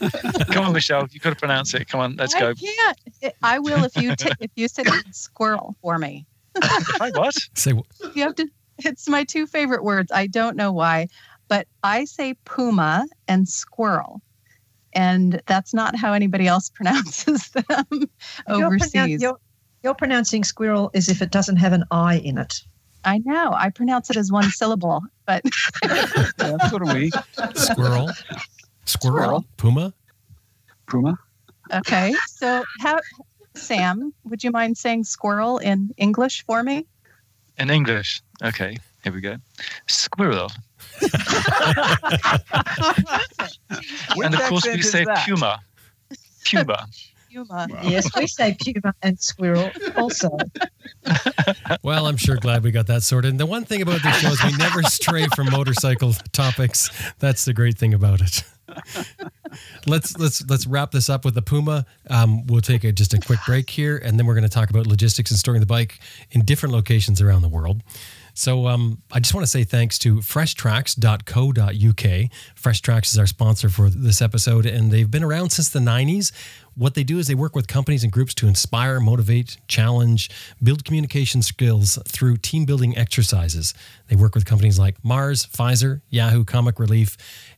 Come on, Michelle. You've got to pronounce it. Come on, let's I go. Can't. I will if you t- if you say squirrel for me. Hey, what? Say what? You have to. It's my two favorite words. I don't know why, but I say puma and squirrel, and that's not how anybody else pronounces them overseas. You're, pronoun- you're, you're pronouncing squirrel as if it doesn't have an I in it. I know. I pronounce it as one syllable, but yeah, so do we. Squirrel. Squirrel? Squirrel. Puma? Puma. Okay. So, how, Sam, would you mind saying squirrel in English for me? In English. Okay. Here we go. Squirrel. and of course, we say that? puma. Puma. Puma. Wow. Yes, we say puma and squirrel also. well, I'm sure glad we got that sorted. And the one thing about this show is we never stray from motorcycle topics. That's the great thing about it let's let's let's wrap this up with the Puma. Um, we'll take a, just a quick break here, and then we're going to talk about logistics and storing the bike in different locations around the world. So um, I just want to say thanks to freshtracks.co.uk. Fresh Tracks is our sponsor for this episode, and they've been around since the 90s. What they do is they work with companies and groups to inspire, motivate, challenge, build communication skills through team building exercises. They work with companies like Mars, Pfizer, Yahoo, Comic Relief,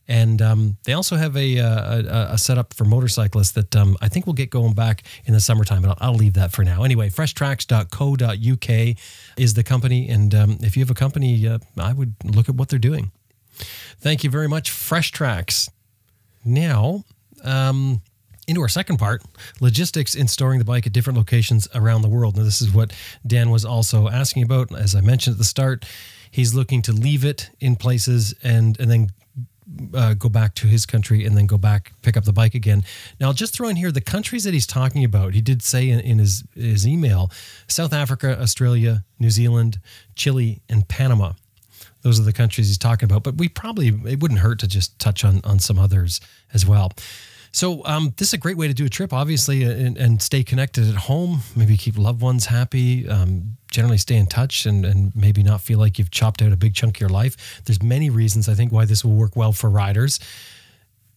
and um, they also have a, uh, a, a, setup for motorcyclists that um, I think we'll get going back in the summertime, but I'll, I'll, leave that for now. Anyway, freshtracks.co.uk is the company. And um, if you have a company, uh, I would look at what they're doing. Thank you very much, Fresh Tracks. Now, um, into our second part logistics in storing the bike at different locations around the world. Now, this is what Dan was also asking about. As I mentioned at the start, he's looking to leave it in places and, and then uh, go back to his country and then go back pick up the bike again. Now, just throw in here the countries that he's talking about. He did say in, in his his email: South Africa, Australia, New Zealand, Chile, and Panama. Those are the countries he's talking about. But we probably it wouldn't hurt to just touch on on some others as well. So um, this is a great way to do a trip, obviously, and, and stay connected at home. Maybe keep loved ones happy. Um, generally, stay in touch, and, and maybe not feel like you've chopped out a big chunk of your life. There's many reasons I think why this will work well for riders.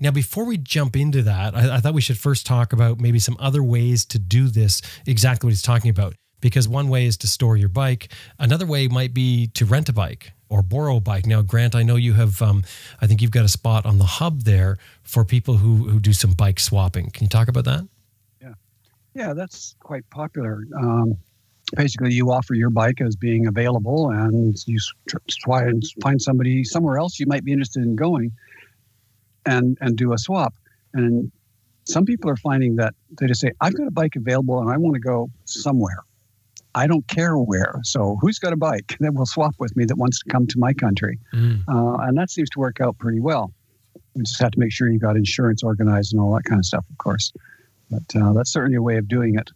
Now, before we jump into that, I, I thought we should first talk about maybe some other ways to do this. Exactly what he's talking about because one way is to store your bike. Another way might be to rent a bike or borrow a bike. Now, Grant, I know you have, um, I think you've got a spot on the hub there for people who, who do some bike swapping. Can you talk about that? Yeah, yeah, that's quite popular. Um, basically, you offer your bike as being available, and you try and find somebody somewhere else you might be interested in going, and and do a swap. And some people are finding that they just say, I've got a bike available and I want to go somewhere. I don't care where. So who's got a bike that will swap with me that wants to come to my country? Mm. Uh, and that seems to work out pretty well. We just have to make sure you've got insurance organized and all that kind of stuff, of course. But uh, that's certainly a way of doing it.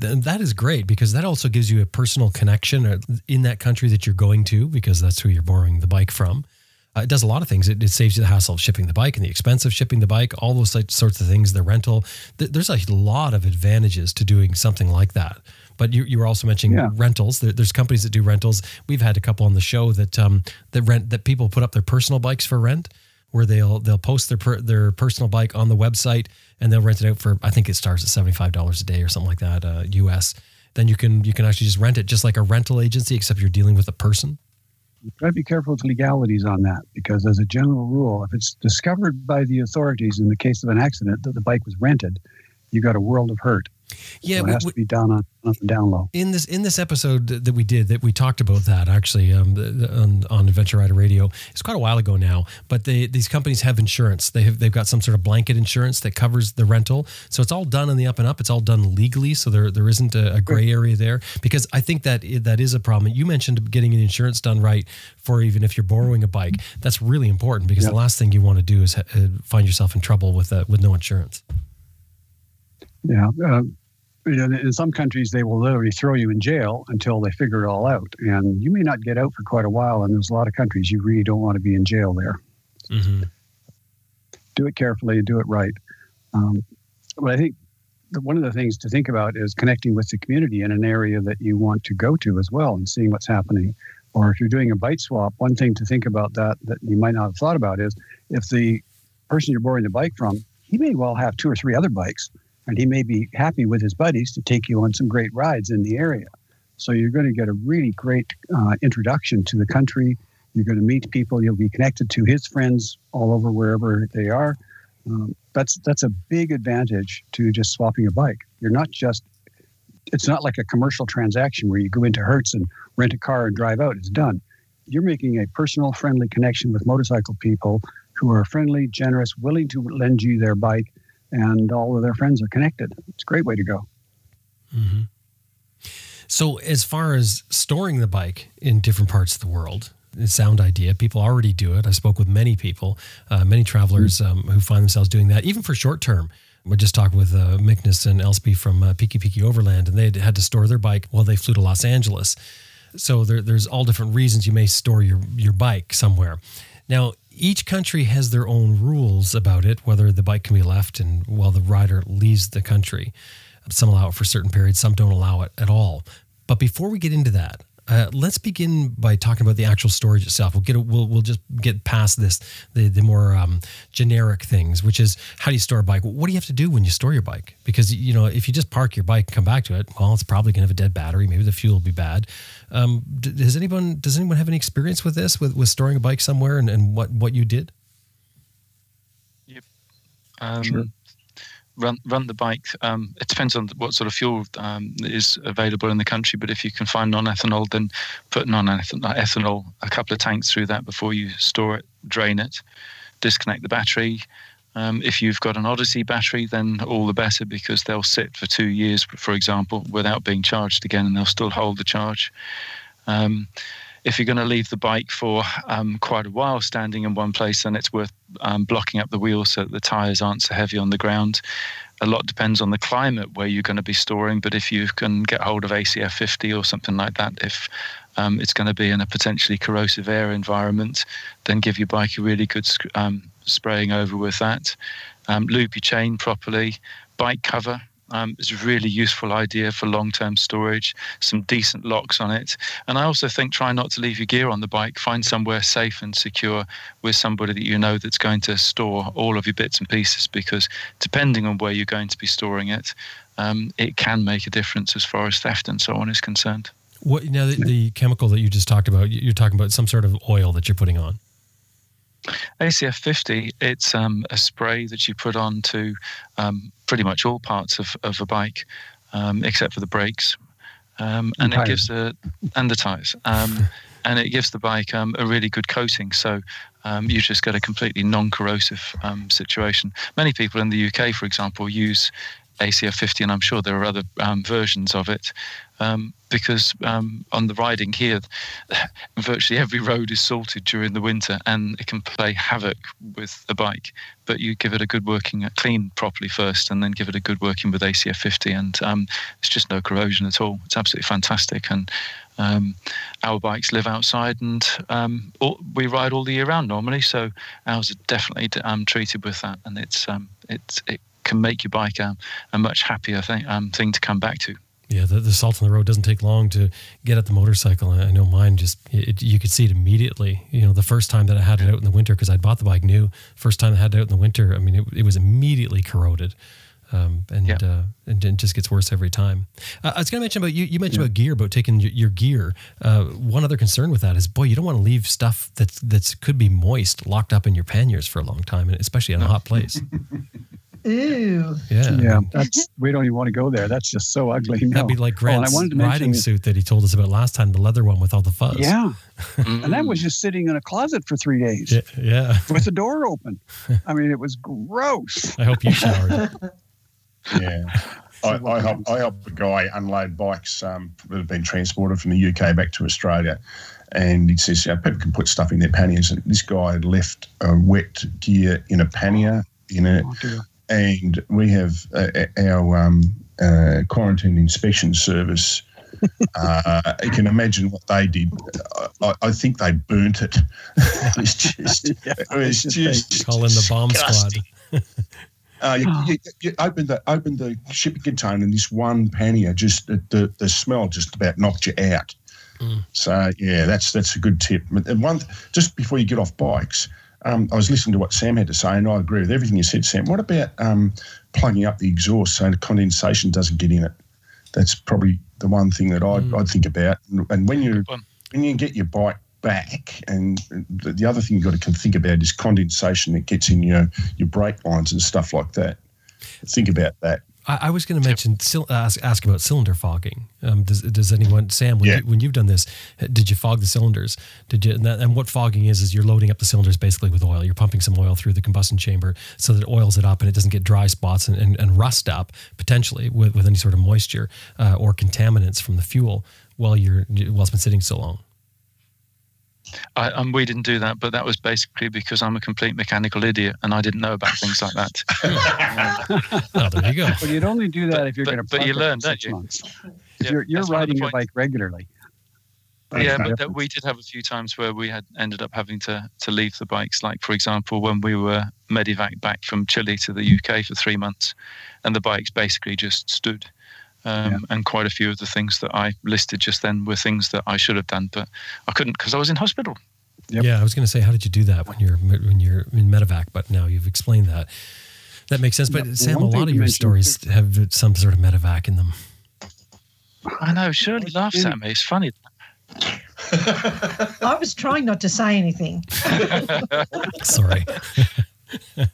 That is great because that also gives you a personal connection uh, in that country that you're going to because that's who you're borrowing the bike from. Uh, it does a lot of things. It, it, saves you the hassle of shipping the bike and the expense of shipping the bike, all those sorts of things, the rental. Th- there's a lot of advantages to doing something like that. But you, you were also mentioning yeah. rentals. There, there's companies that do rentals. We've had a couple on the show that um, that rent that people put up their personal bikes for rent, where they'll they'll post their per, their personal bike on the website and they'll rent it out for I think it starts at seventy five dollars a day or something like that, uh, US. Then you can you can actually just rent it just like a rental agency, except you're dealing with a person. You got to be careful with legalities on that because, as a general rule, if it's discovered by the authorities in the case of an accident that the bike was rented, you've got a world of hurt. Yeah, so it has we, to be done on, on the down low. In this in this episode that we did, that we talked about that actually um, on, on Adventure Rider Radio. It's quite a while ago now, but they, these companies have insurance. They have they've got some sort of blanket insurance that covers the rental. So it's all done in the up and up. It's all done legally, so there there isn't a, a gray area there. Because I think that that is a problem. You mentioned getting an insurance done right for even if you're borrowing a bike. That's really important because yep. the last thing you want to do is ha- uh, find yourself in trouble with uh, with no insurance. Yeah. Uh, in some countries, they will literally throw you in jail until they figure it all out. And you may not get out for quite a while. And there's a lot of countries you really don't want to be in jail there. Mm-hmm. Do it carefully, and do it right. Um, but I think one of the things to think about is connecting with the community in an area that you want to go to as well and seeing what's happening. Or if you're doing a bike swap, one thing to think about that that you might not have thought about is if the person you're borrowing the bike from, he may well have two or three other bikes and he may be happy with his buddies to take you on some great rides in the area. So you're going to get a really great uh, introduction to the country. You're going to meet people. You'll be connected to his friends all over wherever they are. Um, that's that's a big advantage to just swapping a bike. You're not just it's not like a commercial transaction where you go into Hertz and rent a car and drive out. It's done. You're making a personal, friendly connection with motorcycle people who are friendly, generous, willing to lend you their bike, and all of their friends are connected. It's a great way to go. Mm-hmm. So, as far as storing the bike in different parts of the world, sound idea. People already do it. I spoke with many people, uh, many travelers mm-hmm. um, who find themselves doing that, even for short term. We just talked with uh, Michnus and Elsebie from uh, Piki Piki Overland, and they had to store their bike while they flew to Los Angeles. So there, there's all different reasons you may store your your bike somewhere. Now, each country has their own rules about it, whether the bike can be left and while the rider leaves the country. Some allow it for certain periods, some don't allow it at all. But before we get into that, uh, let's begin by talking about the actual storage itself. We'll get we'll we'll just get past this the the more um, generic things, which is how do you store a bike? What do you have to do when you store your bike? Because you know if you just park your bike and come back to it, well, it's probably going to have a dead battery. Maybe the fuel will be bad. Um, does anyone does anyone have any experience with this with, with storing a bike somewhere and, and what what you did? Yep. Um, sure run run the bike. Um, it depends on what sort of fuel um, is available in the country, but if you can find non-ethanol, then put non-ethanol a couple of tanks through that before you store it, drain it, disconnect the battery. Um, if you've got an Odyssey battery, then all the better because they'll sit for two years, for example, without being charged again, and they'll still hold the charge. Um, if you're going to leave the bike for um, quite a while standing in one place, then it's worth um, blocking up the wheels so that the tires aren't so heavy on the ground. A lot depends on the climate where you're going to be storing, but if you can get hold of ACF 50 or something like that, if um, it's going to be in a potentially corrosive air environment, then give your bike a really good um, spraying over with that. Um, loop your chain properly, bike cover um, it's a really useful idea for long term storage, some decent locks on it. And I also think try not to leave your gear on the bike. Find somewhere safe and secure with somebody that you know that's going to store all of your bits and pieces because depending on where you're going to be storing it, um, it can make a difference as far as theft and so on is concerned. What now the, the chemical that you just talked about? You're talking about some sort of oil that you're putting on. ACF 50, it's um, a spray that you put on to um, pretty much all parts of, of a bike, um, except for the brakes. Um, and, it gives the and the tires, um, and it gives the bike um, a really good coating. So um, you just get a completely non-corrosive um, situation. Many people in the UK, for example, use ACF 50, and I'm sure there are other um, versions of it, um, because um, on the riding here, virtually every road is salted during the winter, and it can play havoc with the bike. But you give it a good working, uh, clean properly first, and then give it a good working with ACF 50, and um, it's just no corrosion at all. It's absolutely fantastic, and um, our bikes live outside, and um, all, we ride all the year round normally. So ours are definitely um, treated with that, and it's um, it's it can make your bike a, a much happier thing um, thing to come back to. Yeah, the, the salt on the road doesn't take long to get at the motorcycle. I know mine just, it, you could see it immediately. You know, the first time that I had it out in the winter, because I bought the bike new, first time I had it out in the winter, I mean, it, it was immediately corroded. Um, and, yeah. uh, and it just gets worse every time. Uh, I was going to mention about you. You mentioned yeah. about gear, about taking your, your gear. Uh, one other concern with that is, boy, you don't want to leave stuff that's that's could be moist locked up in your panniers for a long time, and especially in a hot place. Ooh. Yeah. Yeah. That's we don't even want to go there. That's just so ugly. No. That'd be like Grant's oh, riding suit that he told us about last time, the leather one with all the fuzz. Yeah. and that was just sitting in a closet for three days. Yeah. yeah. With the door open. I mean, it was gross. I hope you showered. yeah. I, I, help I help a guy unload bikes um, that have been transported from the UK back to Australia, and he says, "Yeah, people can put stuff in their panniers." And this guy had left a wet gear in a pannier in a oh, and we have uh, our um, uh, quarantine inspection service. uh, you can imagine what they did. I, I think they burnt it. it was just, yeah, it was just call in the bomb squad. Uh, you, you, you, open the open the shipping container, and this one pannier just the, the smell just about knocked you out. Mm. So yeah, that's that's a good tip. And one just before you get off bikes, um, I was listening to what Sam had to say, and I agree with everything you said, Sam. What about um, plugging up the exhaust so the condensation doesn't get in it? That's probably the one thing that I'd, mm. I'd think about. And when you when you get your bike back, and the other thing you've got to think about is condensation that gets in your your brake lines and stuff like that. Think about that. I, I was going to mention ask, ask about cylinder fogging. Um, does, does anyone Sam when, yeah. you, when you've done this, did you fog the cylinders? Did you and, that, and, what fogging is is you're loading up the cylinders basically with oil. You're pumping some oil through the combustion chamber so that it oils it up and it doesn't get dry spots and, and, and rust up potentially with, with any sort of moisture uh, or contaminants from the fuel while you're while it's been sitting so long. I, um, we didn't do that, but that was basically because I'm a complete mechanical idiot and I didn't know about things like that. oh, there you go. But you'd only do that but, if you're going to. But you learn, don't you? Yeah, you're you're riding your bike regularly. yeah, but that, we did have a few times where we had ended up having to to leave the bikes. Like for example, when we were medivac back from Chile to the UK for three months, and the bikes basically just stood um, yeah. And quite a few of the things that I listed just then were things that I should have done, but I couldn't because I was in hospital. Yep. Yeah, I was going to say, how did you do that when you're when you're in medevac? But now you've explained that. That makes sense. But yeah, Sam, a lot of your stories have some sort of medevac in them. I know. Shirley laughs at me. It's funny. I was trying not to say anything. Sorry.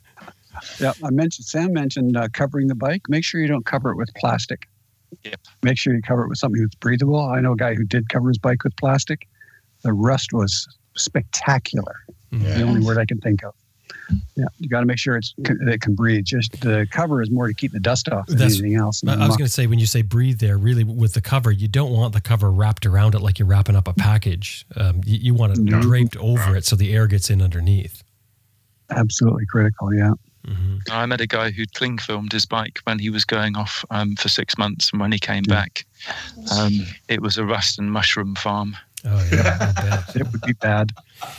Yeah, I mentioned Sam mentioned uh, covering the bike. Make sure you don't cover it with plastic. Yep. Make sure you cover it with something that's breathable. I know a guy who did cover his bike with plastic. The rust was spectacular. Yeah. The only word I can think of. Yeah, you got to make sure it's it can breathe. Just the cover is more to keep the dust off than That's, anything else. I was going to say when you say breathe there, really with the cover, you don't want the cover wrapped around it like you're wrapping up a package. Um, you, you, want it no. draped over it so the air gets in underneath. Absolutely critical. Yeah. Mm-hmm. I met a guy who cling filmed his bike when he was going off um, for six months, and when he came yeah. back, um, it was a rust and mushroom farm. Oh yeah, it would be bad.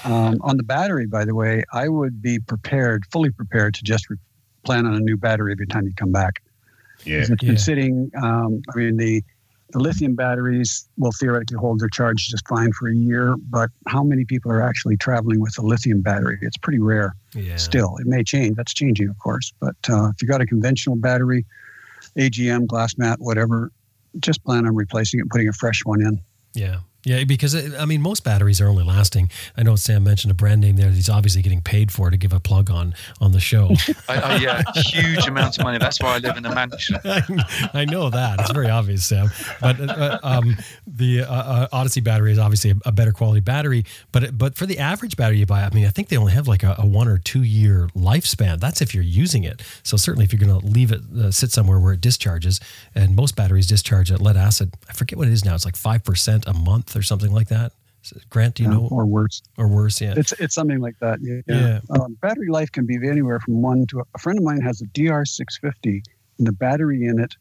Um, on the battery, by the way, I would be prepared, fully prepared to just re- plan on a new battery every time you come back. Yeah, it's yeah. been sitting. Um, I mean, the the lithium batteries will theoretically hold their charge just fine for a year, but how many people are actually traveling with a lithium battery? It's pretty rare yeah. still. It may change. That's changing, of course. But uh, if you got a conventional battery, AGM, glass mat, whatever, just plan on replacing it, putting a fresh one in. Yeah. Yeah, because uh, I mean, most batteries are only lasting. I know Sam mentioned a brand name there. He's obviously getting paid for to give a plug on on the show. I, I, yeah, huge amounts of money. That's why I live in a mansion. I know that. It's very obvious, Sam. But uh, um, the uh, uh, Odyssey battery is obviously a, a, better quality battery. But but for the average battery you buy, I mean, I think they only have like a, a one or two year lifespan. That's if you're using it. So certainly, if you're going to leave it uh, sit somewhere where it discharges, and most batteries discharge at lead acid. I forget what it is now. It's like five percent a month or something like that. Grant, do you yeah, know? Or worse. Or worse, yeah. It's it's something like that. Yeah. yeah. Um, battery life can be anywhere from one to a friend of mine has a DR650, and the battery in it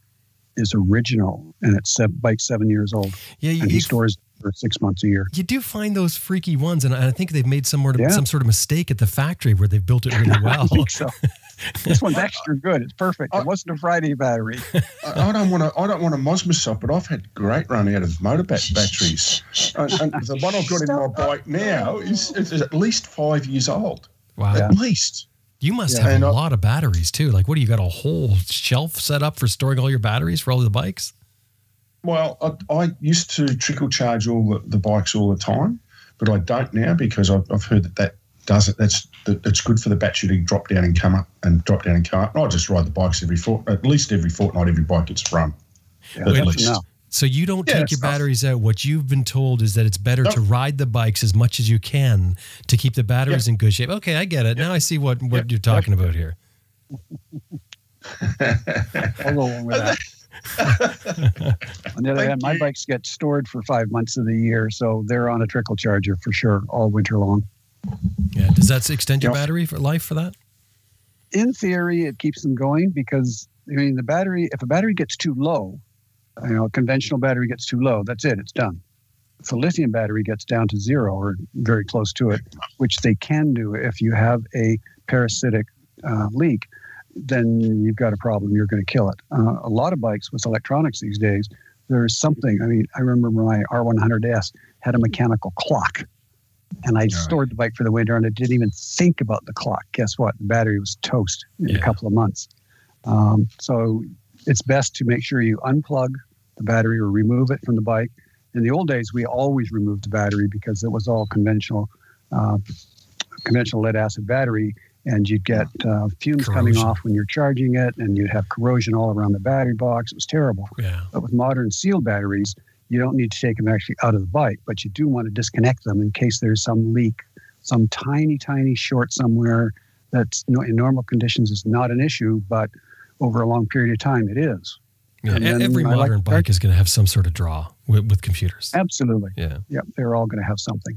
is original, and it's seven, bike seven years old. Yeah, you, and he stores for six months a year. You do find those freaky ones, and I think they've made some sort of yeah. some sort of mistake at the factory where they've built it really well. so. this one's extra good. It's perfect. It uh, wasn't a Friday battery. I, I don't want to. I don't want to moz myself, but I've had great run out of motor batteries, and, and, the one I've got in my bike now is, is at least five years old. Wow, at least. You must yeah. have and a I, lot of batteries too. Like, what do you got? A whole shelf set up for storing all your batteries for all the bikes? Well, I, I used to trickle charge all the, the, bikes all the time, but I don't now because I've, I've heard that that does it. That's that it's good for the battery to drop down and come up and drop down and come up. I just ride the bikes every fort, at least every fortnight. Every bike gets run. Yeah, at least. So you don't yeah, take your batteries out. What you've been told is that it's better to ride the bikes as much as you can to keep the batteries in good shape. Okay, I get it. Now I see what what you're talking about here. I'll go along with that. on the other hand, my bikes get stored for five months of the year, so they're on a trickle charger for sure all winter long. Yeah. Does that extend your battery for life for that? In theory, it keeps them going because I mean the battery. If a battery gets too low, you know, a conventional battery gets too low, that's it. It's done. If a lithium battery gets down to zero or very close to it, which they can do if you have a parasitic uh, leak, then you've got a problem. You're going to kill it. Uh, a lot of bikes with electronics these days, there's something. I mean, I remember my R100S had a mechanical clock, and I stored the bike for the winter, and I didn't even think about the clock. Guess what? The battery was toast in yeah. a couple of months. Um, so it's best to make sure you unplug the battery or remove it from the bike. In the old days, we always removed the battery because it was all conventional, uh, conventional lead acid battery, and you'd get uh, fumes corrosion. coming off when you're charging it, and you'd have corrosion all around the battery box. It was terrible. Yeah. But with modern sealed batteries, you don't need to take them actually out of the bike, but you do want to disconnect them in case there's some leak, some tiny, tiny short somewhere that's in normal conditions is not an issue, but over a long period of time it is. Yeah, every modern like bike is going to have some sort of draw with, with computers. Absolutely. Yeah. Yep. They're all going to have something.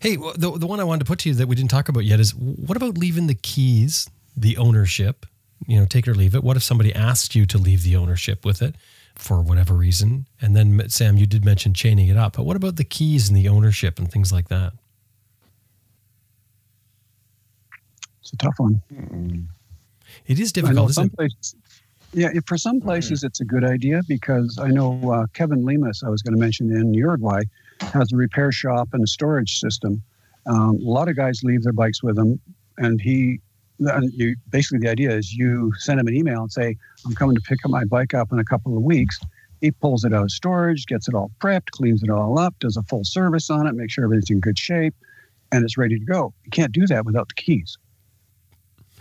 Hey, the, the one I wanted to put to you that we didn't talk about yet is what about leaving the keys, the ownership? You know, take it or leave it. What if somebody asked you to leave the ownership with it for whatever reason? And then, Sam, you did mention chaining it up, but what about the keys and the ownership and things like that? It's a tough one. It is difficult. some places, yeah, for some places it's a good idea because I know uh, Kevin Lemus, I was going to mention in Uruguay, has a repair shop and a storage system. Um, a lot of guys leave their bikes with him, and he, and you basically the idea is you send him an email and say, "I'm coming to pick up my bike up in a couple of weeks." He pulls it out of storage, gets it all prepped, cleans it all up, does a full service on it, makes sure everything's in good shape, and it's ready to go. You can't do that without the keys.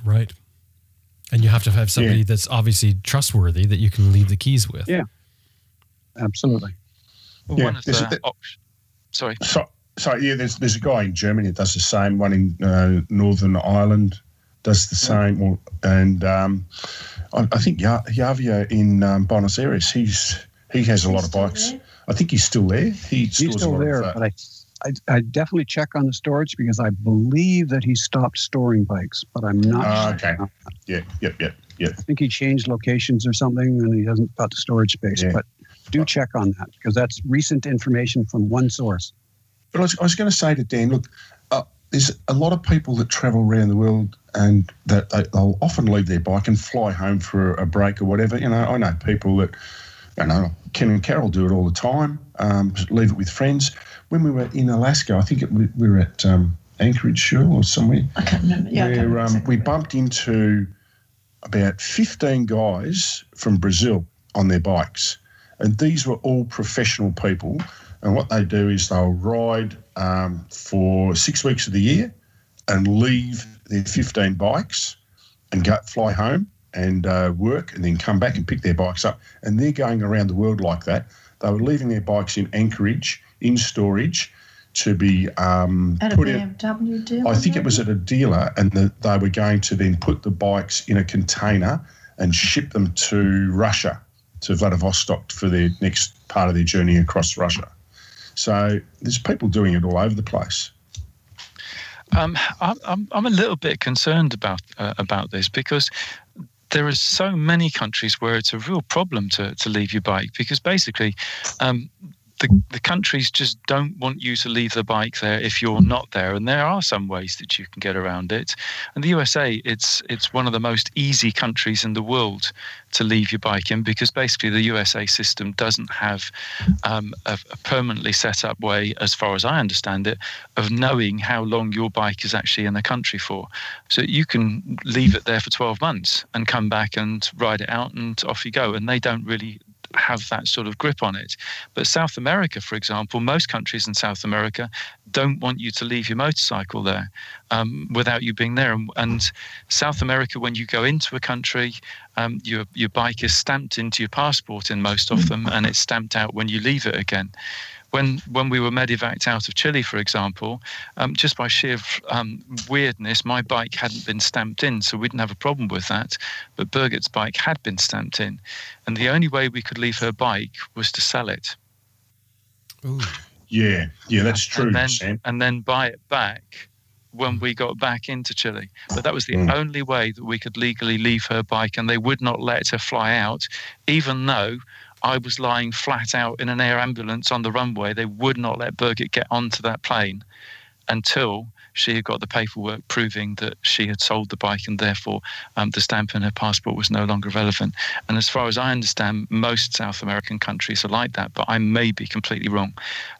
Right. And you have to have somebody yeah. that's obviously trustworthy that you can leave the keys with. Yeah. Absolutely. Well, yeah. one of the options Sorry. So, so yeah, there's there's a guy in Germany that does the same. One in uh, Northern Ireland does the same. Or, and um, I, I, think Javier in um, Buenos Aires, he's he has a lot of bikes. There? I think he's still there. He he's still there, of, uh, but I, I, I definitely check on the storage because I believe that he stopped storing bikes, but I'm not. Uh, sure. Okay. Yeah. Yep. Yep. Yep. I think he changed locations or something, and he hasn't got the storage space. Yeah. But do check on that because that's recent information from one source. But I was, I was going to say to Dan, look, uh, there's a lot of people that travel around the world and that they, will often leave their bike and fly home for a break or whatever. You know, I know people that, you know, Ken and Carol do it all the time. Um, leave it with friends. When we were in Alaska, I think it, we, we, were at um, Anchorage, sure, or somewhere. I can't remember. Yeah, where remember exactly. um, we bumped into about 15 guys from Brazil on their bikes and these were all professional people And what they do is they'll ride um, for six weeks of the year and leave their 15 bikes and go fly home and uh, work and then come back and pick their bikes up. And they're going around the world like that. They were leaving their bikes in Anchorage in storage to be um, At a put in. BMW dealer. I think it was at a dealer, and the, they were going to then put the bikes in a container and ship them to Russia, to Vladivostok for their next part of their journey across Russia. So there's people doing it all over the place. Um, I'm, I'm, I'm a little bit concerned about uh, about this because there are so many countries where it's a real problem to, to leave your bike because basically um, the, the countries just don't want you to leave the bike there if you're not there and there are some ways that you can get around it. And the USA it's it's one of the most easy countries in the world to leave your bike in because basically the USA system doesn't have um, a, a permanently set up way as far as I understand it of knowing how long your bike is actually in the country for. So you can leave it there for 12 months and come back and ride it out and off you go and they don't really have that sort of grip on it. But South America, for example, most countries in South America don't want you to leave your motorcycle there um, without you being there. And, and, South America, when you go into a country, um, your your bike is stamped into your passport in most of them, and it's stamped out when you leave it again when when we were medevaced out of Chile, for example, um, just by sheer um, weirdness, my bike hadn't been stamped in, so we didn't have a problem with that. But Birgit's bike had been stamped in, and the only way we could leave her bike was to sell it. Ooh. Yeah, yeah, that's true, and then, Sam. and then buy it back when we got back into Chile. But that was the Mm. only way that we could legally leave her bike, and they would not let her fly out, even though I was lying flat out in an air ambulance on the runway. They would not let Birgit get onto that plane until she had got the paperwork proving that she had sold the bike and therefore um, the stamp in her passport was no longer relevant. And as far as I understand, most South American countries are like that, but I may be completely wrong.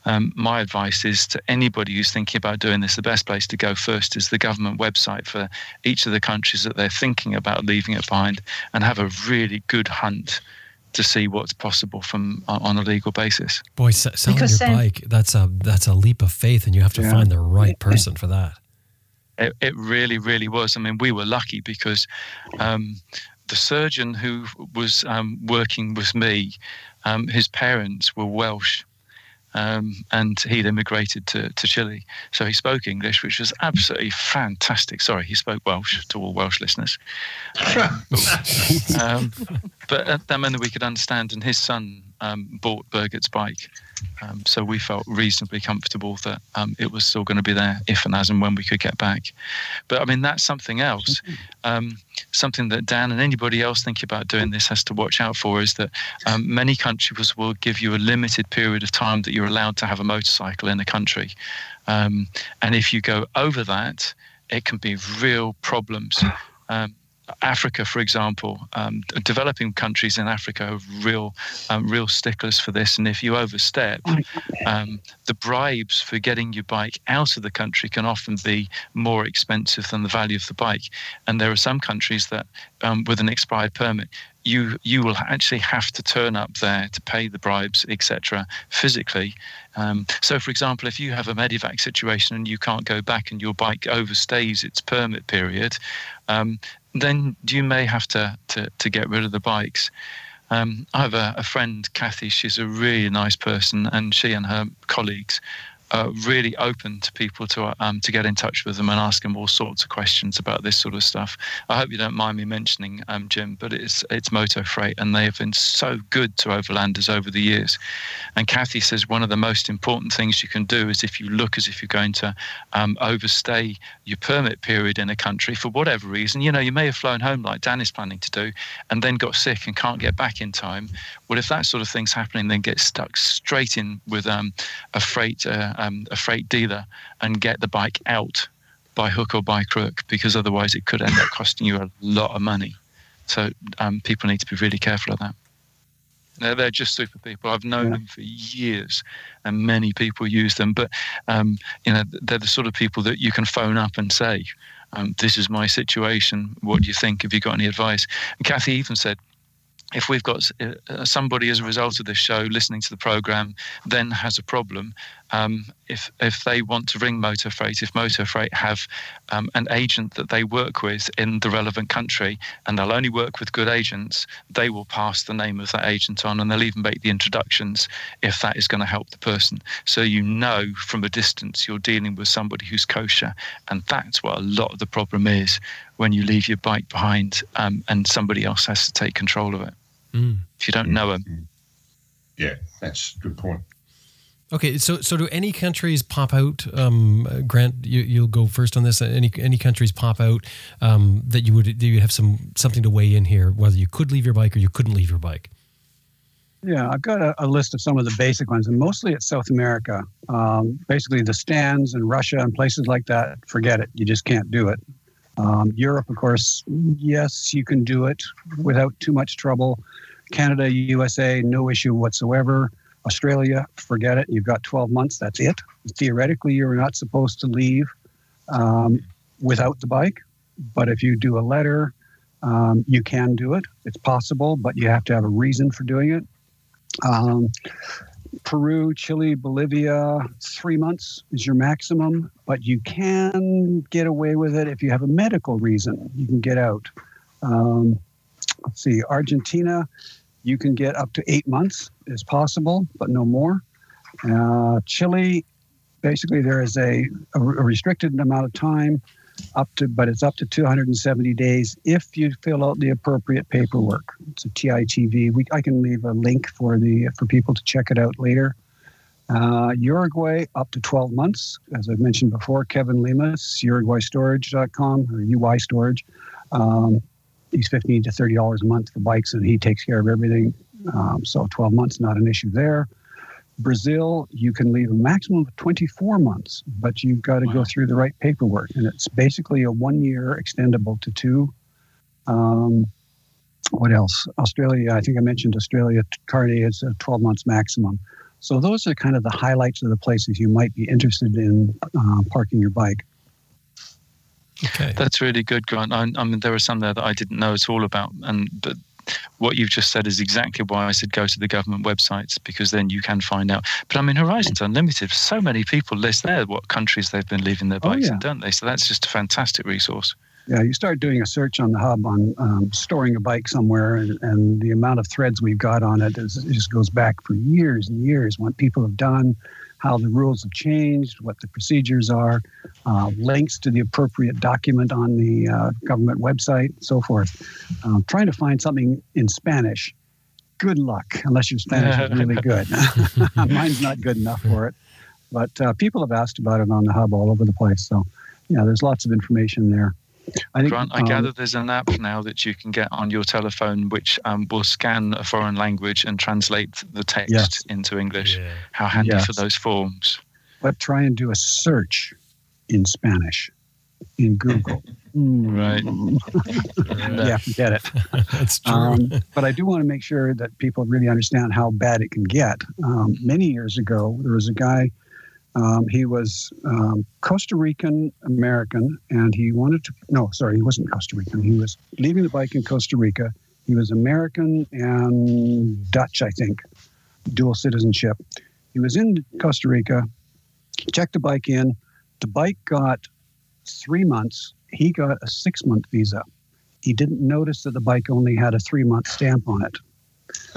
Um, my advice is to anybody who's thinking about doing this, the best place to go first is the government website for each of the countries that they're thinking about leaving it behind and have a really good hunt to see what's possible from on a legal basis. Boy, s- selling Because your Sam- bike, that's a that's a leap of faith and you have to Yeah. find the right person for that. It, it really, really was. I mean, we were lucky because um, the surgeon who was um, working with me, um, his parents were Welsh. Um, and he'd immigrated to, to Chile. So he spoke English, which was absolutely fantastic. Sorry, he spoke Welsh to all Welsh listeners. um, but uh, that meant that we could understand, and his son um, bought Birgit's bike. Um, so we felt reasonably comfortable that um, it was still going to be there if and as and when we could get back. But I mean, that's something else. Um, something that Dan and anybody else thinking about doing this has to watch out for is that um, many countries will give you a limited period of time that you're allowed to have a motorcycle in a country. Um, and if you go over that, it can be real problems. Africa, for example, um, developing countries in Africa are real, um, real sticklers for this. And if you overstep, um, the bribes for getting your bike out of the country can often be more expensive than the value of the bike. And there are some countries that, um, with an expired permit, you you will actually have to turn up there to pay the bribes, etc., physically. Um, so, for example, if you have a medevac situation and you can't go back and your bike overstays its permit period, um, then you may have to, to, to get rid of the bikes. Um, I have a, a friend, Kathy. She's a really nice person, and she and her colleagues really open to people to um, to get in touch with them and ask them all sorts of questions about this sort of stuff. I hope you don't mind me mentioning um, Jim, but it's it's Moto Freight, and they have been so good to overlanders over the years. And Kathy says one of the most important things you can do is if you look as if you're going to um, overstay your permit period in a country for whatever reason. You know, you may have flown home like Dan is planning to do, and then got sick and can't get back in time. Well, if that sort of thing's happening, then get stuck straight in with um, a freight uh, um, a freight dealer and get the bike out by hook or by crook, because otherwise it could end up costing you a lot of money. So um, people need to be really careful of that. They're, they're just super people. I've known Yeah. them for years, and many people use them. But um, you know, they're the sort of people that you can phone up and say, um, "This is my situation. What do you think? Have you got any advice?" And Kathy even said, if we've got uh, somebody as a result of this show listening to the program then has a problem um, if if they want to ring Moto Freight if Moto Freight have um, an agent that they work with in the relevant country and they'll only work with good agents they will pass the name of that agent on and they'll even make the introductions if that is going to help the person. So you know from a distance you're dealing with somebody who's kosher and that's what a lot of the problem is when you leave your bike behind um, and somebody else has to take control of it mm. if you don't know them. Mm. Yeah, that's a good point. Okay, so so do any countries pop out? Um, Grant, you, you'll go first on this. Any any countries pop out um, that you would do you have some something to weigh in here? Whether you could leave your bike or you couldn't leave your bike. Yeah, I've got a, a list of some of the basic ones, and mostly it's South America. Um, basically, the stands in Russia and places like that. Forget it. You just can't do it. Um, Europe, of course, yes, you can do it without too much trouble. Canada, USA, no issue whatsoever. Australia, forget it. You've got 12 months. That's it. Theoretically, you're not supposed to leave um, without the bike. But if you do a letter, um, you can do it. It's possible, but you have to have a reason for doing it. Um, Peru, Chile, Bolivia, three months is your maximum, but you can get away with it if you have a medical reason. You can get out. Um, let's see, Argentina, you can get up to eight months is possible, but no more. Uh, Chile, basically, there is a, a restricted amount of time up to, but it's up to 270 days if you fill out the appropriate paperwork. It's a TITV. We, I can leave a link for the for people to check it out later. Uh, Uruguay up to 12 months, as I mentioned before. Kevin Lemus, UruguayStorage.com or UI Storage. Um, he's 15 to 30 dollars a month for bikes, and he takes care of everything. Um, so 12 months, not an issue there. Brazil, you can leave a maximum of 24 months, but you've got to wow. go through the right paperwork. And it's basically a one year extendable to two. Um, what else? Australia, I think I mentioned Australia, carnet is a 12 months maximum. So those are kind of the highlights of the places you might be interested in uh, parking your bike. Okay. That's really good, Grant. I, I, mean, there are some there that I didn't know at all about, and but what you've just said is exactly why I said go to the government websites because then you can find out. But I mean, Horizons Unlimited, so many people list there what countries they've been leaving their oh, bikes oh, yeah. in, don't they? So that's just a fantastic resource. Yeah, you start doing a search on the HUBB on um, storing a bike somewhere, and, and, the amount of threads we've got on it, is, it just goes back for years and years. What people have done, how the rules have changed, what the procedures are, uh, links to the appropriate document on the uh, government website, so forth. Um, trying to find something in Spanish, good luck, unless your Spanish is really good. Mine's not good enough for it. But uh, people have asked about it on the HUBB all over the place. So, yeah, there's lots of information there. I think, Grant, I um, gather there's an app now that you can get on your telephone which um, will scan a foreign language and translate the text yes. into English. Yeah. How handy yes. for those forms. But try and do a search in Spanish in Google. right. yeah, forget it. That's true. Um, but I do want to make sure that people really understand how bad it can get. Um, many years ago, there was a guy um, he was um, Costa Rican American, and he wanted to. No, sorry, he wasn't Costa Rican. He was leaving the bike in Costa Rica. He was American and Dutch, I think, dual citizenship. He was in Costa Rica, checked the bike in. The bike got three months. He got a six month visa. He didn't notice that the bike only had a three month stamp on it.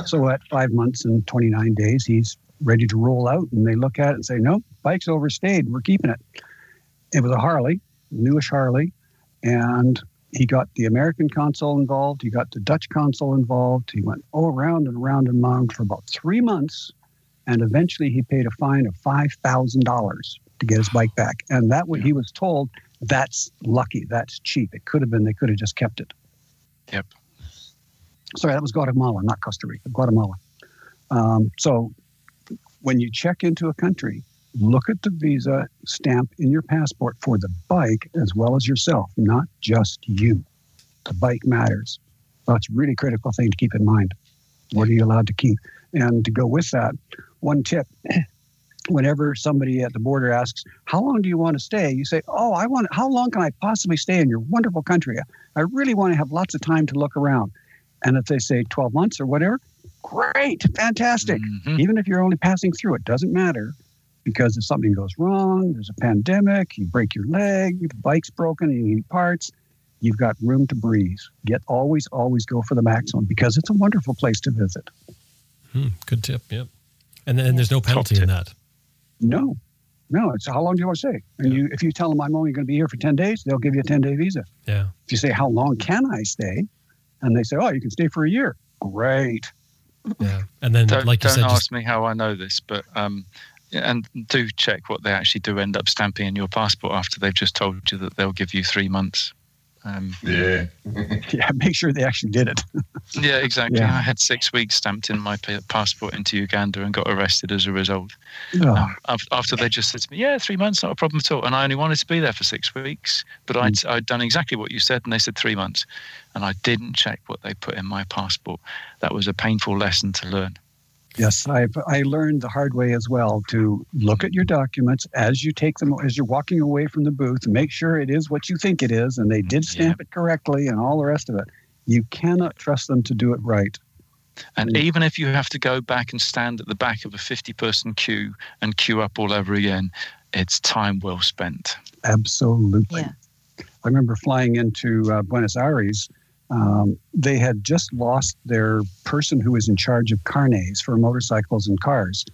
So at five months and 29 days, he's ready to roll out, and they look at it and say, "No, bike's overstayed. We're keeping it." It was a Harley, newish Harley, and he got the American consul involved. He got the Dutch consul involved. He went all around and around and around for about three months, and eventually he paid a fine of five thousand dollars to get his bike back. And that what he was told, that's lucky. That's cheap. It could have been they could have just kept it. Yep. Sorry, that was Guatemala, not Costa Rica. Guatemala. Um, so when you check into a country, look at the visa stamp in your passport for the bike as well as yourself, not just you. The bike matters. That's a really critical thing to keep in mind. What are you allowed to keep? And to go with that, one tip whenever somebody at the border asks, How long do you want to stay? You say, Oh, I want, how long can I possibly stay in your wonderful country? I really want to have lots of time to look around. And if they say 12 months or whatever, great, fantastic. Mhm. Even if you're only passing through, it doesn't matter because if something goes wrong, there's a pandemic, you break your leg, the bike's broken, you need parts, you've got room to breathe. Get always, always go for the maximum because it's a wonderful place to visit. Hmm, good tip. Yep. And then there's no penalty in that. No, no, it's how long do you want to stay? And Yeah. you, if you tell them I'm only going to be here for 10 days, they'll give you a 10 day visa. Yeah. If you say, How long can I stay? And they say, Oh, you can stay for a year. Great. Yeah. And then, Don't, like you don't said, ask just, me how I know this, but um, and do check what they actually do end up stamping in your passport after they've just told you that they'll give you three months. Um, Yeah. Yeah, make sure they actually did it. yeah, exactly. Yeah. I had six weeks stamped in my passport into Uganda and got arrested as a result. Oh, Um, after they just said to me, "Yeah, three months, not a problem at all," and I only wanted to be there for six weeks, but I'd, Mm. I'd done exactly what you said, and they said three months, and I didn't check what they put in my passport. That was a painful lesson to learn. Yes, I've I learned the hard way as well to look at your documents as you take them as you're walking away from the booth make sure it is what you think it is and they did stamp it correctly and all the rest of it. You cannot trust them to do it right. And Mm. even if you have to go back and stand at the back of a 50 person queue and queue up all over again, it's time well spent. Absolutely. Yeah. I remember flying into uh, Buenos Aires. Um, they had just lost their person who was in charge of carnets for motorcycles and cars.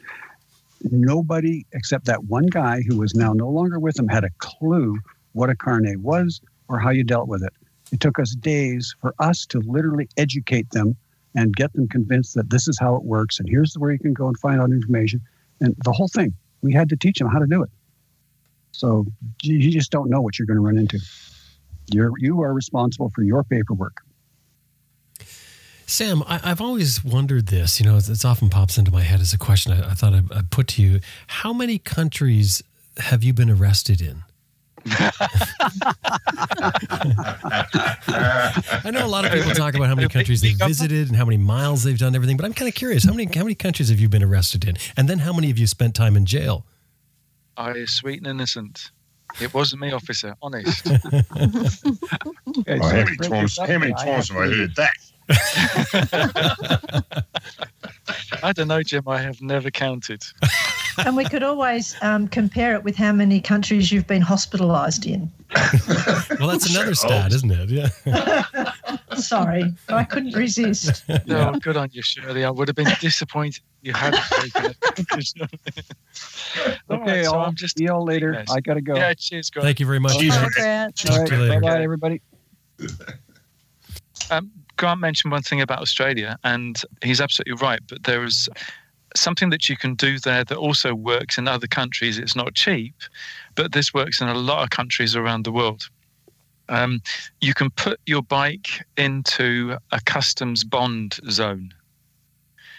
Nobody except that one guy who was now no longer with them had a clue what a carnet was or how you dealt with it. It took us days for us to literally educate them and get them convinced that this is how it works and here's where you can go and find out information. And the whole thing, we had to teach them how to do it. So you just don't know what you're going to run into. You're you are responsible for your paperwork. Sam, I, I've always wondered this. You know, it's, it's often pops into my head as a question I, I thought I'd, I'd put to you. How many countries have you been arrested in? I know a lot of people talk about how many countries they've visited and how many miles they've done, everything. But I'm kind of curious. How many how many countries have you been arrested in? And then how many have you spent time in jail? I is sweet and innocent. It wasn't me, officer. Honest. Oh, how many times? How many times have I heard that? I don't know, Jim. I have never counted. and we could always um, compare it with how many countries you've been hospitalised in. Well, that's another stat, isn't it? Yeah. Sorry, I couldn't resist. No, good on you, Shirley. I would have been disappointed if you hadn't taken it. Okay, right, so I'll I'm just see you all later. Yes. I gotta go. yeah. Cheers, guys. Thank you very much. Cheers. Grant. Grant. Talk to you later. Bye bye, everybody. Um, Grant mentioned one thing about Australia, and he's absolutely right. But there is something that you can do there that also works in other countries. It's not cheap, but this works in a lot of countries around the world. Um, you can put your bike into a customs bond zone.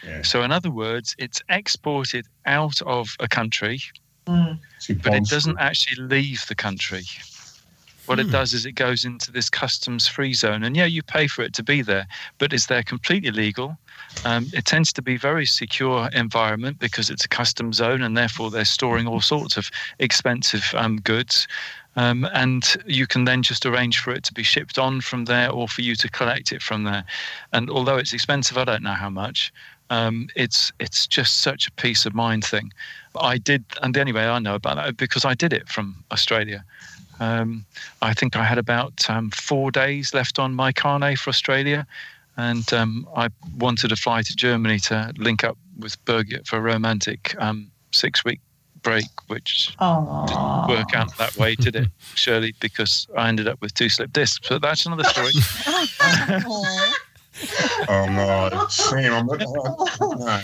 Yeah. So, in other words, it's exported out of a country, Mm. But it doesn't actually leave the country. What Hmm. it does is it goes into this customs free zone. And yeah, you pay for it to be there, but it's there completely legal. Um, it tends to be very secure environment because it's a custom zone and therefore they're storing all sorts of expensive um, goods. Um, and you can then just arrange for it to be shipped on from there or for you to collect it from there. And although it's expensive, I don't know how much. Um, it's it's just such a peace of mind thing. I did, and the only way I know about that because I did it from Australia. Um, I think I had about um, four days left on my carnet for Australia, and um, I wanted to fly to Germany to link up with Birgit for a romantic um, six-week break, which Oh, didn't work out that way, did it, Shirley? Because I ended up with two slip discs. But that's another story. Oh, no, Sam, I'm not. No,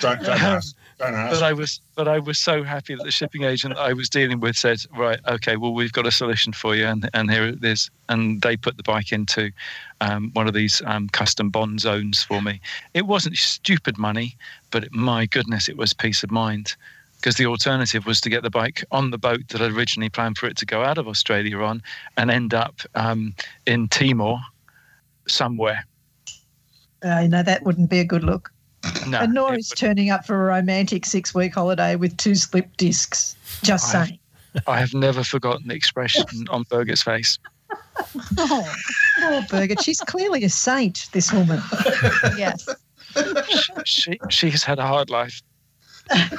don't, don't ask. Don't but I was but I was so happy that the shipping agent I was dealing with said, right, okay, well we've got a solution for you, and and here it is, and they put the bike into um, one of these um, custom bond zones for me. It wasn't stupid money, but it, my goodness, it was peace of mind. Because the alternative was to get the bike on the boat that I'd originally planned for it to go out of Australia on, and end up um, in Timor, somewhere. uh, you know, that wouldn't be a good look. No, and nor it is would- turning up for a romantic six week holiday with two slip discs. Just I have- saying. I have never forgotten the expression on Birgit's face. oh. Poor Birgit. She's clearly a saint, this woman. yes. she she has had a hard life.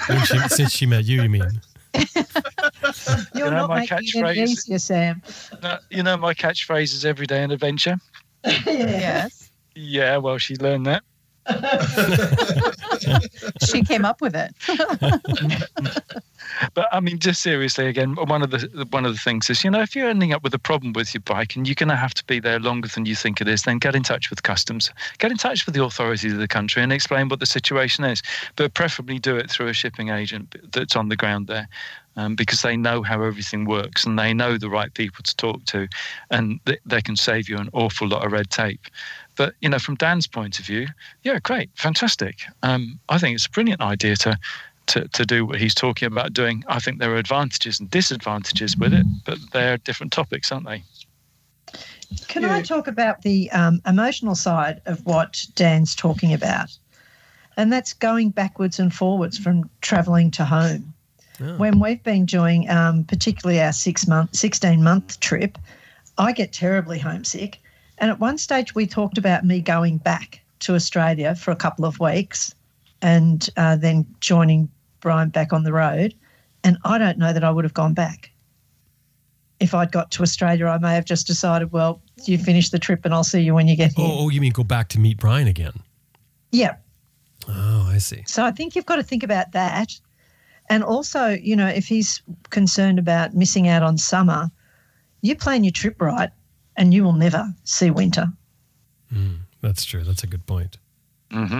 When she, since she met you, you mean? You're You know, not my making it any catchphrase- easier, Sam. You know my catchphrase is every day an adventure. Yes. Yeah, well, she learned that. She came up with it. But I mean, just seriously, again, one of the one of the things is, you know, if you're ending up with a problem with your bike and you're going to have to be there longer than you think it is, then get in touch with customs, get in touch with the authorities of the country, and explain what the situation is. But preferably do it through a shipping agent that's on the ground there. Um, because they know how everything works and they know the right people to talk to, and th- they can save you an awful lot of red tape. But you know, from Dan's point of view, yeah, great, fantastic. Um, I think it's a brilliant idea to to, to do what he's talking about doing. I think there are advantages and disadvantages with it, but they're different topics, aren't they? Can I talk about the um, emotional side of what Dan's talking about? And that's going backwards and forwards from travelling to home. Oh. When we've been doing, um, particularly our six month, 16 month trip, I get terribly homesick. And at one stage, we talked about me going back to Australia for a couple of weeks and uh, then joining Brian back on the road. And I don't know that I would have gone back. If I'd got to Australia, I may have just decided, well, you finish the trip and I'll see you when you get here. Oh, oh, you mean go back to meet Brian again? Yeah. Oh, I see. So I think you've got to think about that. And also, you know, if he's concerned about missing out on summer, you plan your trip right and you will never see winter. Mm, that's true. That's a good point. hmm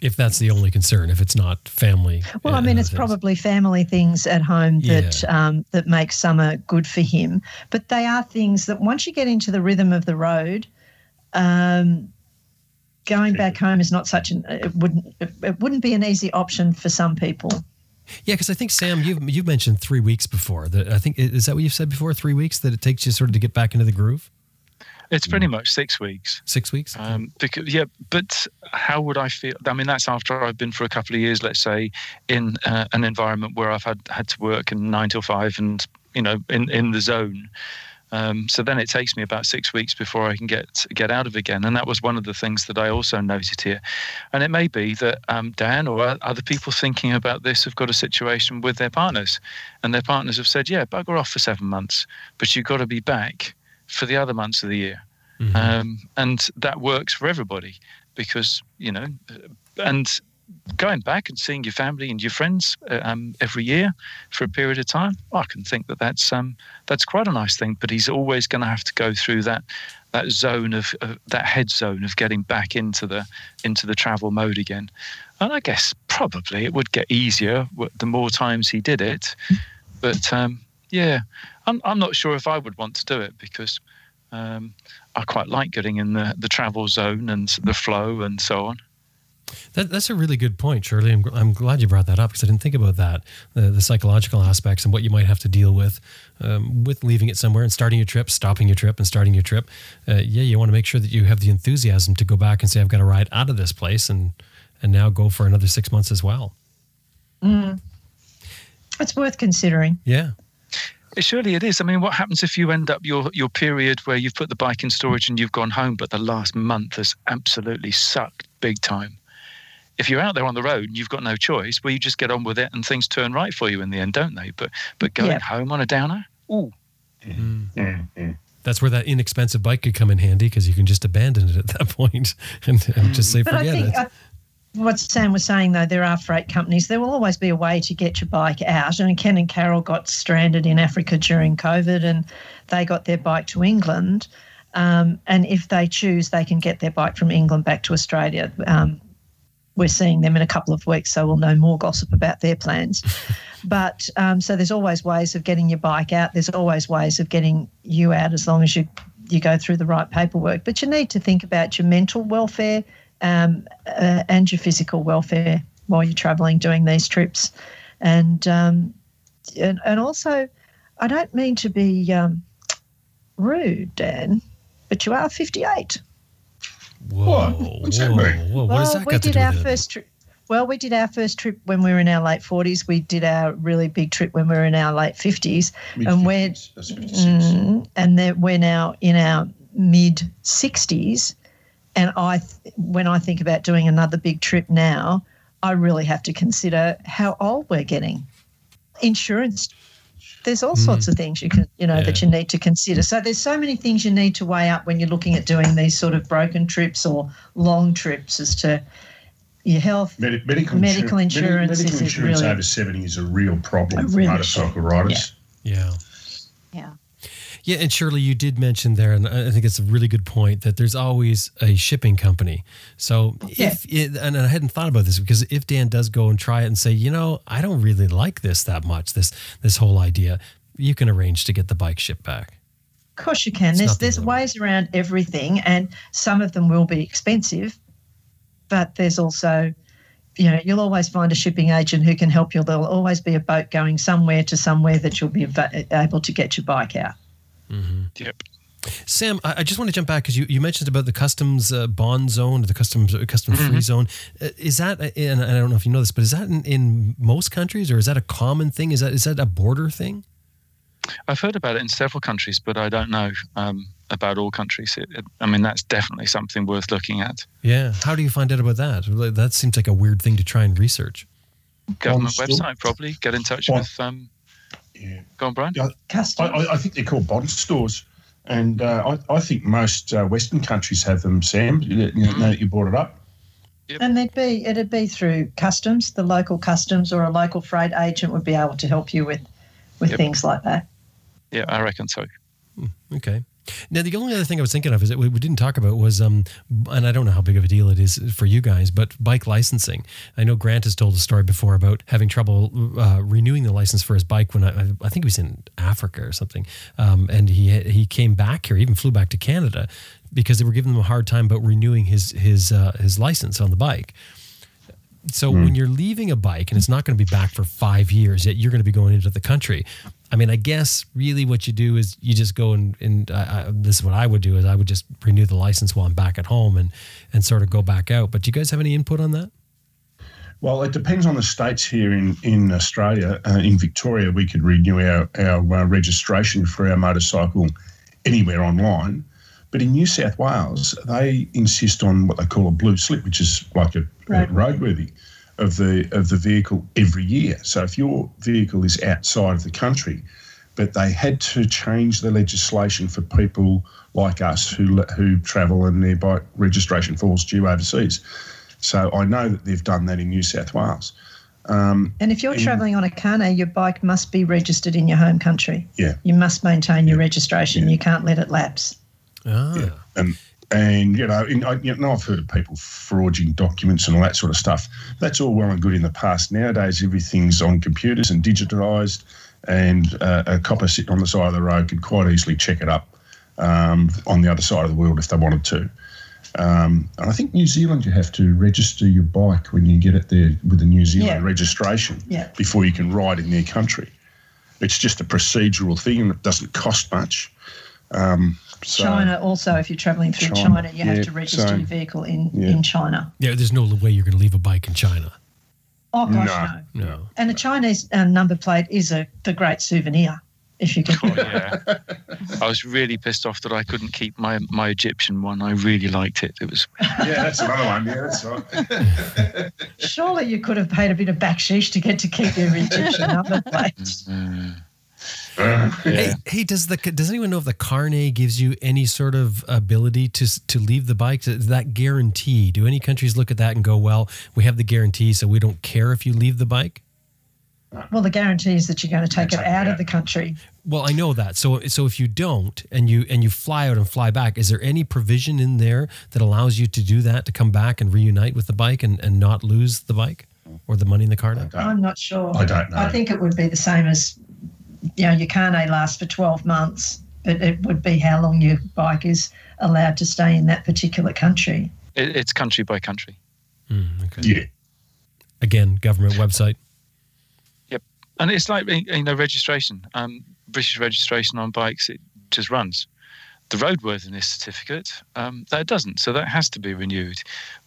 If that's the only concern, if it's not family. Well, I mean, it's things. probably family things at home that um, that make summer good for him. But they are things that once you get into the rhythm of the road, um, going back home is not such an it wouldn't it wouldn't be an easy option for some people. Yeah, because I think Sam, you've you've mentioned three weeks before. That I think is that what you've said before? Three weeks that it takes you sort of to get back into the groove. It's pretty much six weeks. Six weeks. Um, because yeah, but how would I feel? I mean, that's after I've been for a couple of years, let's say, in uh, an environment where I've had had to work in nine till five, and you know, in in the zone. Um, so then it takes me about six weeks before I can get get out of again, and that was one of the things that I also noted here. And it may be that um, Dan or other people thinking about this have got a situation with their partners, and their partners have said, "Yeah, bugger off for seven months, but you've got to be back for the other months of the year." Mhm. um, and that works for everybody because you know and going back and seeing your family and your friends uh, um, every year for a period of time i can think that that's um, that's quite a nice thing but he's always going to have to go through that that zone of uh, that head zone of getting back into the into the travel mode again and i guess probably it would get easier the more times he did it but um, yeah I'm, I'm not sure if i would want to do it because um, I quite like getting in the, the travel zone and the flow and so on. That, that's a really good point, Shirley. I'm, I'm glad you brought that up because I didn't think about that the, the psychological aspects and what you might have to deal with um, with leaving it somewhere and starting your trip, stopping your trip, and starting your trip. Uh, yeah, you want to make sure that you have the enthusiasm to go back and say, "I've got to ride out of this place," and and now go for another six months as well. It's worth considering. Yeah, It, surely it is. I mean, what happens if you end up your, your period where you've put the bike in storage and you've gone home, but the last month has absolutely sucked big time? If you're out there on the road and you've got no choice, well, you just get on with it and things turn right for you in the end, don't they? But but going Yeah. home on a downer, ooh, Yeah, yeah. that's where that inexpensive bike could come in handy because you can just abandon it at that point and, and just say, But I "Forget think it." uh, what Sam was saying, though, there are freight companies. There will always be a way to get your bike out. I And Ken and Carol got stranded in Africa during COVID and they got their bike to England. Um, and if they choose, they can get their bike from England back to Australia. Um, we're seeing them in a couple of weeks, so we'll know more gossip about their plans. but um, so there's always ways of getting your bike out. There's always ways of getting you out as long as you you go through the right paperwork. But you need to think about your mental welfare um, uh, and your physical welfare while you're travelling doing these trips, and um, and, and also, I don't mean to be um, rude, Dan, but you are 58. Whoa, What? What's that whoa, mean? whoa! What well, does that we got to did do our with first trip. Well, we did our first trip when we were in our late 40s. We did our really big trip when we were in our late 50s. And we're- Mid-fifties, that's 56. Mm, and then we're now in our mid 60s. And I, when I think about doing another big trip now, I really have to consider how old we're getting. Insurance, there's all mm. sorts of things you can, you know, yeah. that you need to consider. So there's so many things you need to weigh up when you're looking at doing these sort of broken trips or long trips as to your health, Medi- medical, medical insurance. Medical, medical insurance really, over 70 is a real problem really for motorcycle riders. Yeah. yeah. Yeah. Yeah, and Shirley, you did mention there, and I think it's a really good point that there's always a shipping company. So if it, and I hadn't thought about this because if Dan does go and try it and say, you know, I don't really like this that much, this this whole idea, you can arrange to get the bike shipped back. Of course, you can. It's there's there's ways around everything, and some of them will be expensive, but there's also you know, you'll always find a shipping agent who can help you. There'll always be a boat going somewhere to somewhere that you'll be able to get your bike out. Mm-hmm. Yep. Sam, I just want to jump back because you, you mentioned about the customs uh, bond zone, the customs uh, custom free mm-hmm. zone. Uh, is that, and I don't know if you know this, but is that in, in most countries or is that a common thing? Is that is that a border thing? I've heard about it in several countries, but I don't know um, about all countries. It, it, I mean, that's definitely something worth looking at. Yeah. How do you find out about that? That seems like a weird thing to try and research. Government website, probably. Get in touch with. Um, yeah. Go on, Brian. Yeah, I, I, think they're called bond stores. And uh, I, I, think most uh, Western countries have them, Sam, you know, mm-hmm. now that you brought it up. Yep. And they'd be it'd be through customs, the local customs or a local freight agent would be able to help you with with yep. things like that. Yeah, I reckon so. Hmm, okay. Now, the only other thing I was thinking of is that we didn't talk about was, um, and I don't know how big of a deal it is for you guys, but bike licensing. I know Grant has told a story before about having trouble uh, renewing the license for his bike when I, I think he was in Africa or something, um, and he he came back here, even flew back to Canada because they were giving him a hard time about renewing his his uh, his license on the bike. So mm. when you're leaving a bike and it's not going to be back for five years, yet you're going to be going into the country, I mean, I guess really what you do is you just go and, and I, I, this is what I would do is I would just renew the license while I'm back at home and, and sort of go back out. But do you guys have any input on that? Well, it depends on the states here in, in Australia. Uh, in Victoria, we could renew our, our uh, registration for our motorcycle anywhere online. But in New South Wales, they insist on what they call a blue slip, which is like a, right. a roadworthy of the of the vehicle every year. So if your vehicle is outside of the country, but they had to change the legislation for people like us who who travel and their bike registration falls due overseas. So I know that they've done that in New South Wales. Um, and if you're in, travelling on a carnet, your bike must be registered in your home country. Yeah. You must maintain your registration. Yeah. You can't let it lapse. Ah. Yeah. And and you know, in, I, you know, I've heard of people forging documents and all that sort of stuff. That's all well and good in the past. Nowadays, everything's on computers and digitised, and uh, a copper sitting on the side of the road could quite easily check it up um, on the other side of the world if they wanted to. Um, and I think New Zealand, you have to register your bike when you get it there with a New Zealand yeah. registration yeah. before you can ride in their country. It's just a procedural thing and it doesn't cost much. Um, so, China also, if you're travelling through China, China you have to register so, your vehicle in, yeah. in China. Yeah, there's no way you're going to leave a bike in China. Oh gosh, no. No. And the Chinese uh, number plate is a the great souvenir. If you can. Oh, yeah. I was really pissed off that I couldn't keep my my Egyptian one. I really liked it. It was. yeah, that's another one. Yeah, that's right. Surely you could have paid a bit of backsheesh to get to keep your Egyptian number plate. Mm-hmm. Yeah. Hey, hey, does the does anyone know if the carnet gives you any sort of ability to to leave the bike? Is that guarantee? Do any countries look at that and go, "Well, we have the guarantee, so we don't care if you leave the bike"? Well, the guarantee is that you're going to take it out of the country. Well, I know that. So, so if you don't, and you and you fly out and fly back, is there any provision in there that allows you to do that to come back and reunite with the bike and, and not lose the bike or the money in the car? I'm not sure. I don't know. I think it would be the same as you know, your carnet lasts for 12 months, but it would be how long your bike is allowed to stay in that particular country. It, it's country by country. Mm, okay. Yeah. Again, government website. Yep. And it's like, you know, registration. Um, British registration on bikes, it just runs. The roadworthiness certificate, um, that doesn't. So that has to be renewed.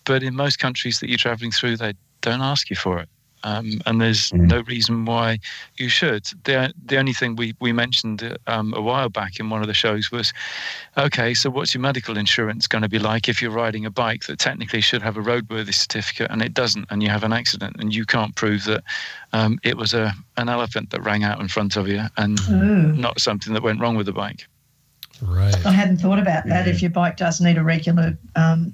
But in most countries that you're traveling through, they don't ask you for it. Um, and there's mm. no reason why you should. The, the only thing we, we mentioned um, a while back in one of the shows was okay, so what's your medical insurance going to be like if you're riding a bike that technically should have a roadworthy certificate and it doesn't, and you have an accident and you can't prove that um, it was a an elephant that rang out in front of you and Ooh. not something that went wrong with the bike? Right. I hadn't thought about that. Yeah. If your bike does need a regular um,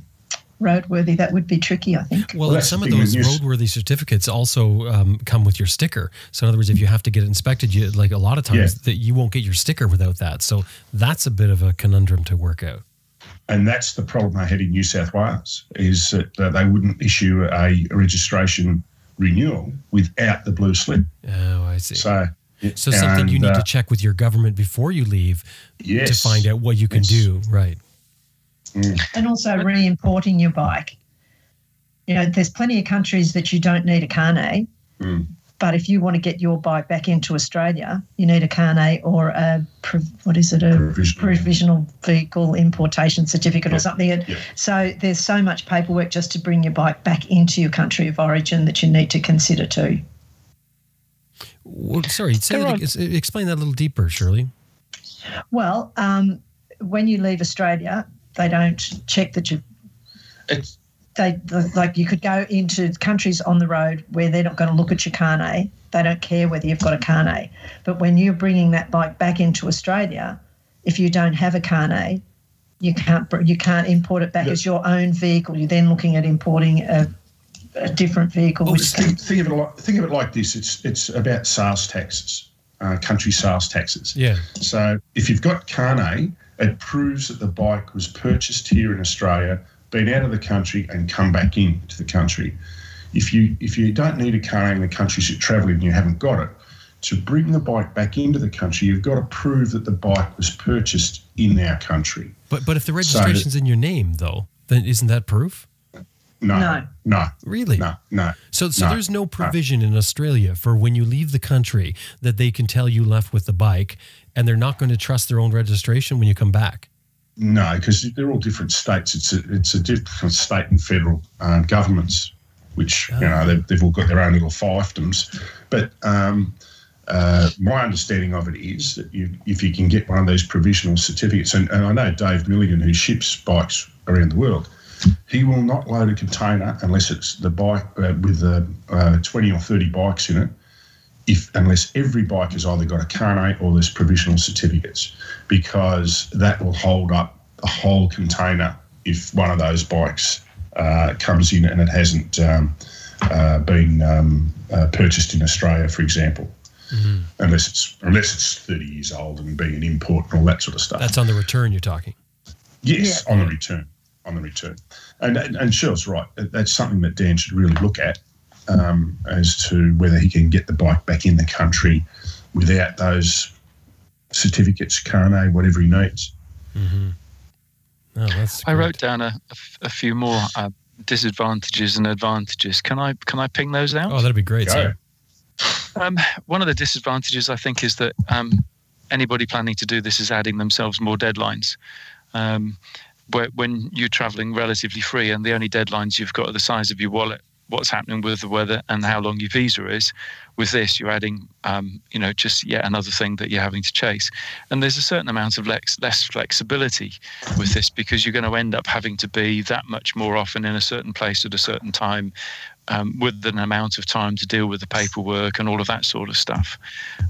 roadworthy, that would be tricky, I think. Well, well some of those roadworthy certificates also um, come with your sticker. So, in other words, if you have to get it inspected, you like a lot of times yeah. that you won't get your sticker without that. So that's a bit of a conundrum to work out. And that's the problem I had in New South Wales is that uh, they wouldn't issue a registration renewal without the blue slip. Oh, I see. So. So something and, you need uh, to check with your government before you leave yes, to find out what you can do, right? Mm. And also re-importing your bike. You know, there's plenty of countries that you don't need a carnet. Mm. But if you want to get your bike back into Australia, you need a carnet or a what is it a provisional, provisional vehicle importation certificate or something. So there's so much paperwork just to bring your bike back into your country of origin that you need to consider too. Well, sorry, say explain that a little deeper, Shirley. Well, um, when you leave Australia, they don't check that you. It's they like you could go into countries on the road where they're not going to look at your carnet. They don't care whether you've got a carnet. But when you're bringing that bike back into Australia, if you don't have a carnet, you can't you can't import it back as your own vehicle. You're then looking at importing a, a different vehicle. Oh, think, think, of it like think of it like this. It's it's about sales taxes, uh, country sales taxes. Yeah. So if you've got carnet it proves that the bike was purchased here in Australia, been out of the country, and come back into the country. If you if you don't need a car in the countries you're travelling and you haven't got it, to bring the bike back into the country, you've got to prove that the bike was purchased in our country. But but if the registration's so in your name, though, then isn't that proof? No, no, no, really, no, no. So, so no, there's no provision no. in Australia for when you leave the country that they can tell you left with the bike, and they're not going to trust their own registration when you come back. No, because they're all different states. It's a it's a different state and federal uh, governments, which oh. you know they've, they've, all got their own little fiefdoms. But um, uh, my understanding of it is that you, if you can get one of these provisional certificates, and, and I know Dave Milligan who ships bikes around the world he will not load a container unless it's the bike uh, with uh, 20 or 30 bikes in it, if unless every bike has either got a carnet or there's provisional certificates, because that will hold up a whole container if one of those bikes uh, comes in and it hasn't um, uh, been um, uh, purchased in Australia, for example. Mm-hmm. Unless it's unless it's 30 years old and being an import and all that sort of stuff. That's on the return you're talking. Yes, yeah. on the return on the return. And, and, and Shell's right. That's something that Dan should really look at um, as to whether he can get the bike back in the country without those certificates, carnet, whatever he needs. Mm-hmm. Oh, that's I wrote down a, a few more uh, disadvantages and advantages. Can I can I ping those out? Oh, that'd be great. Go. Um, one of the disadvantages I think is that um, anybody planning to do this is adding themselves more deadlines. Um, when you're traveling relatively free and the only deadlines you've got are the size of your wallet what's happening with the weather and how long your visa is. With this, you're adding, um, you know, just yet another thing that you're having to chase. And there's a certain amount of less, less flexibility with this because you're going to end up having to be that much more often in a certain place at a certain time um, with an amount of time to deal with the paperwork and all of that sort of stuff.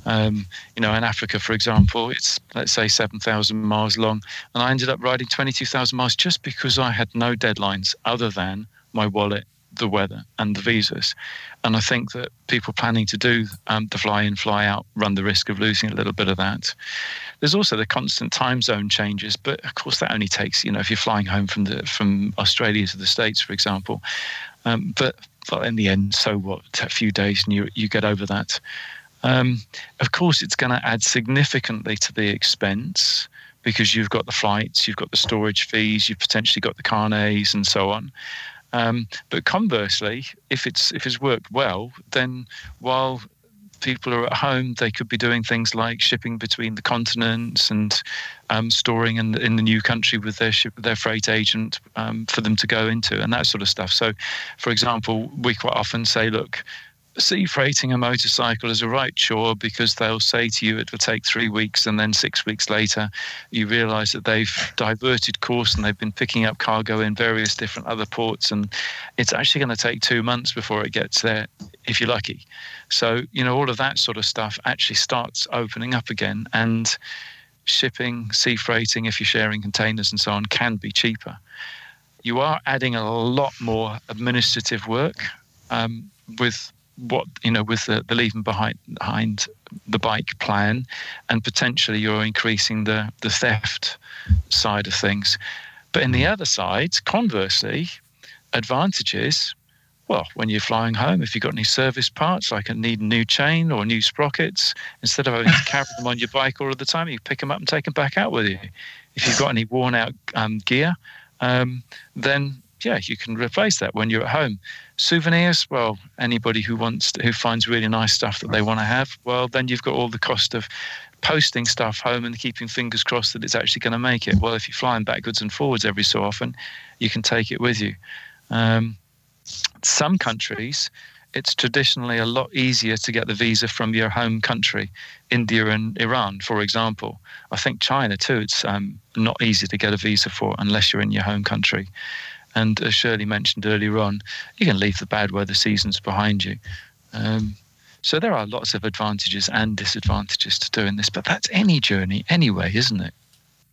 Um, you know, in Africa, for example, it's let's say 7,000 miles long, and I ended up riding 22,000 miles just because I had no deadlines other than my wallet, the weather, and the visas. And I think that people planning to do um, the fly in, fly out run the risk of losing a little bit of that. There's also the constant time zone changes, but of course that only takes, you know, if you're flying home from the from Australia to the States, for example. Um, but but in the end, so what? A few days and you you get over that. Um, of course, it's going to add significantly to the expense because you've got the flights, you've got the storage fees, you've potentially got the carnets and so on. Um, but conversely, if it's if it's worked well, then while people are at home, they could be doing things like shipping between the continents and um, storing in the, in the new country with their ship, their freight agent um, for them to go into and that sort of stuff. So, for example, we quite often say, look, sea freighting a motorcycle is a right chore because they'll say to you it will take three weeks and then six weeks later you realize that they've diverted course and they've been picking up cargo in various different other ports and it's actually going to take two months before it gets there if you're lucky. So you know all of that sort of stuff actually starts opening up again and shipping sea freighting if you're sharing containers and so on can be cheaper. You are adding a lot more administrative work um, with what you know with the, the leaving behind behind the bike plan and potentially you're increasing the the theft side of things but in the other side conversely advantages well when you're flying home if you've got any service parts like a need a new chain or new sprockets instead of having to carry them on your bike all of the time you pick them up and take them back out with you if you've got any worn out um, gear um, then yeah, you can replace that when you're at home. Souvenirs, well, anybody who wants to, who finds really nice stuff that they want to have, well, then you've got all the cost of posting stuff home and keeping fingers crossed that it's actually going to make it. Well, if you're flying backwards and forwards every so often, you can take it with you. Um, some countries, it's traditionally a lot easier to get the visa from your home country, India and Iran, for example. I think China too. It's um, not easy to get a visa for unless you're in your home country. And as Shirley mentioned earlier on, you can leave the bad weather seasons behind you. Um, so there are lots of advantages and disadvantages to doing this, but that's any journey anyway, isn't it?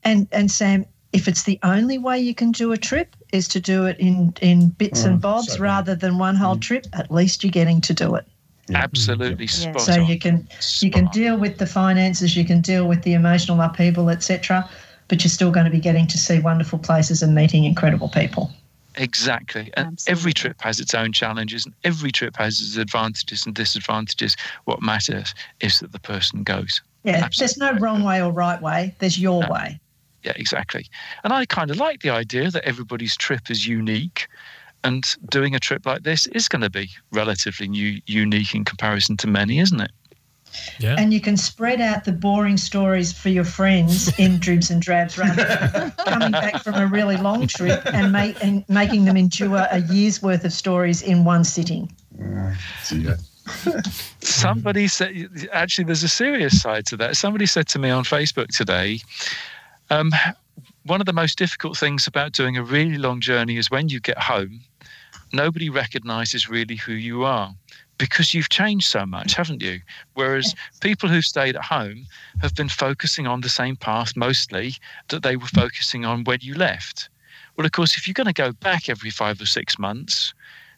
And and Sam, if it's the only way you can do a trip is to do it in in bits mm, and bobs so rather than one whole mm. trip, at least you're getting to do it. Yeah. Absolutely yeah. spot So on. you can spot you can deal with the finances, you can deal with the emotional upheaval, etc. But you're still going to be getting to see wonderful places and meeting incredible people. Exactly. And Absolutely. every trip has its own challenges and every trip has its advantages and disadvantages. What matters is that the person goes. Yeah, Absolutely. there's no wrong way or right way, there's your no. way. Yeah, exactly. And I kind of like the idea that everybody's trip is unique and doing a trip like this is going to be relatively new, unique in comparison to many, isn't it? Yeah. And you can spread out the boring stories for your friends in dribs and drabs rather than coming back from a really long trip and, make, and making them endure a year's worth of stories in one sitting. Uh, Somebody said, actually, there's a serious side to that. Somebody said to me on Facebook today, um, one of the most difficult things about doing a really long journey is when you get home, nobody recognizes really who you are because you've changed so much, haven't you? Whereas people who've stayed at home have been focusing on the same path mostly that they were focusing on when you left. Well, of course, if you're going to go back every five or six months,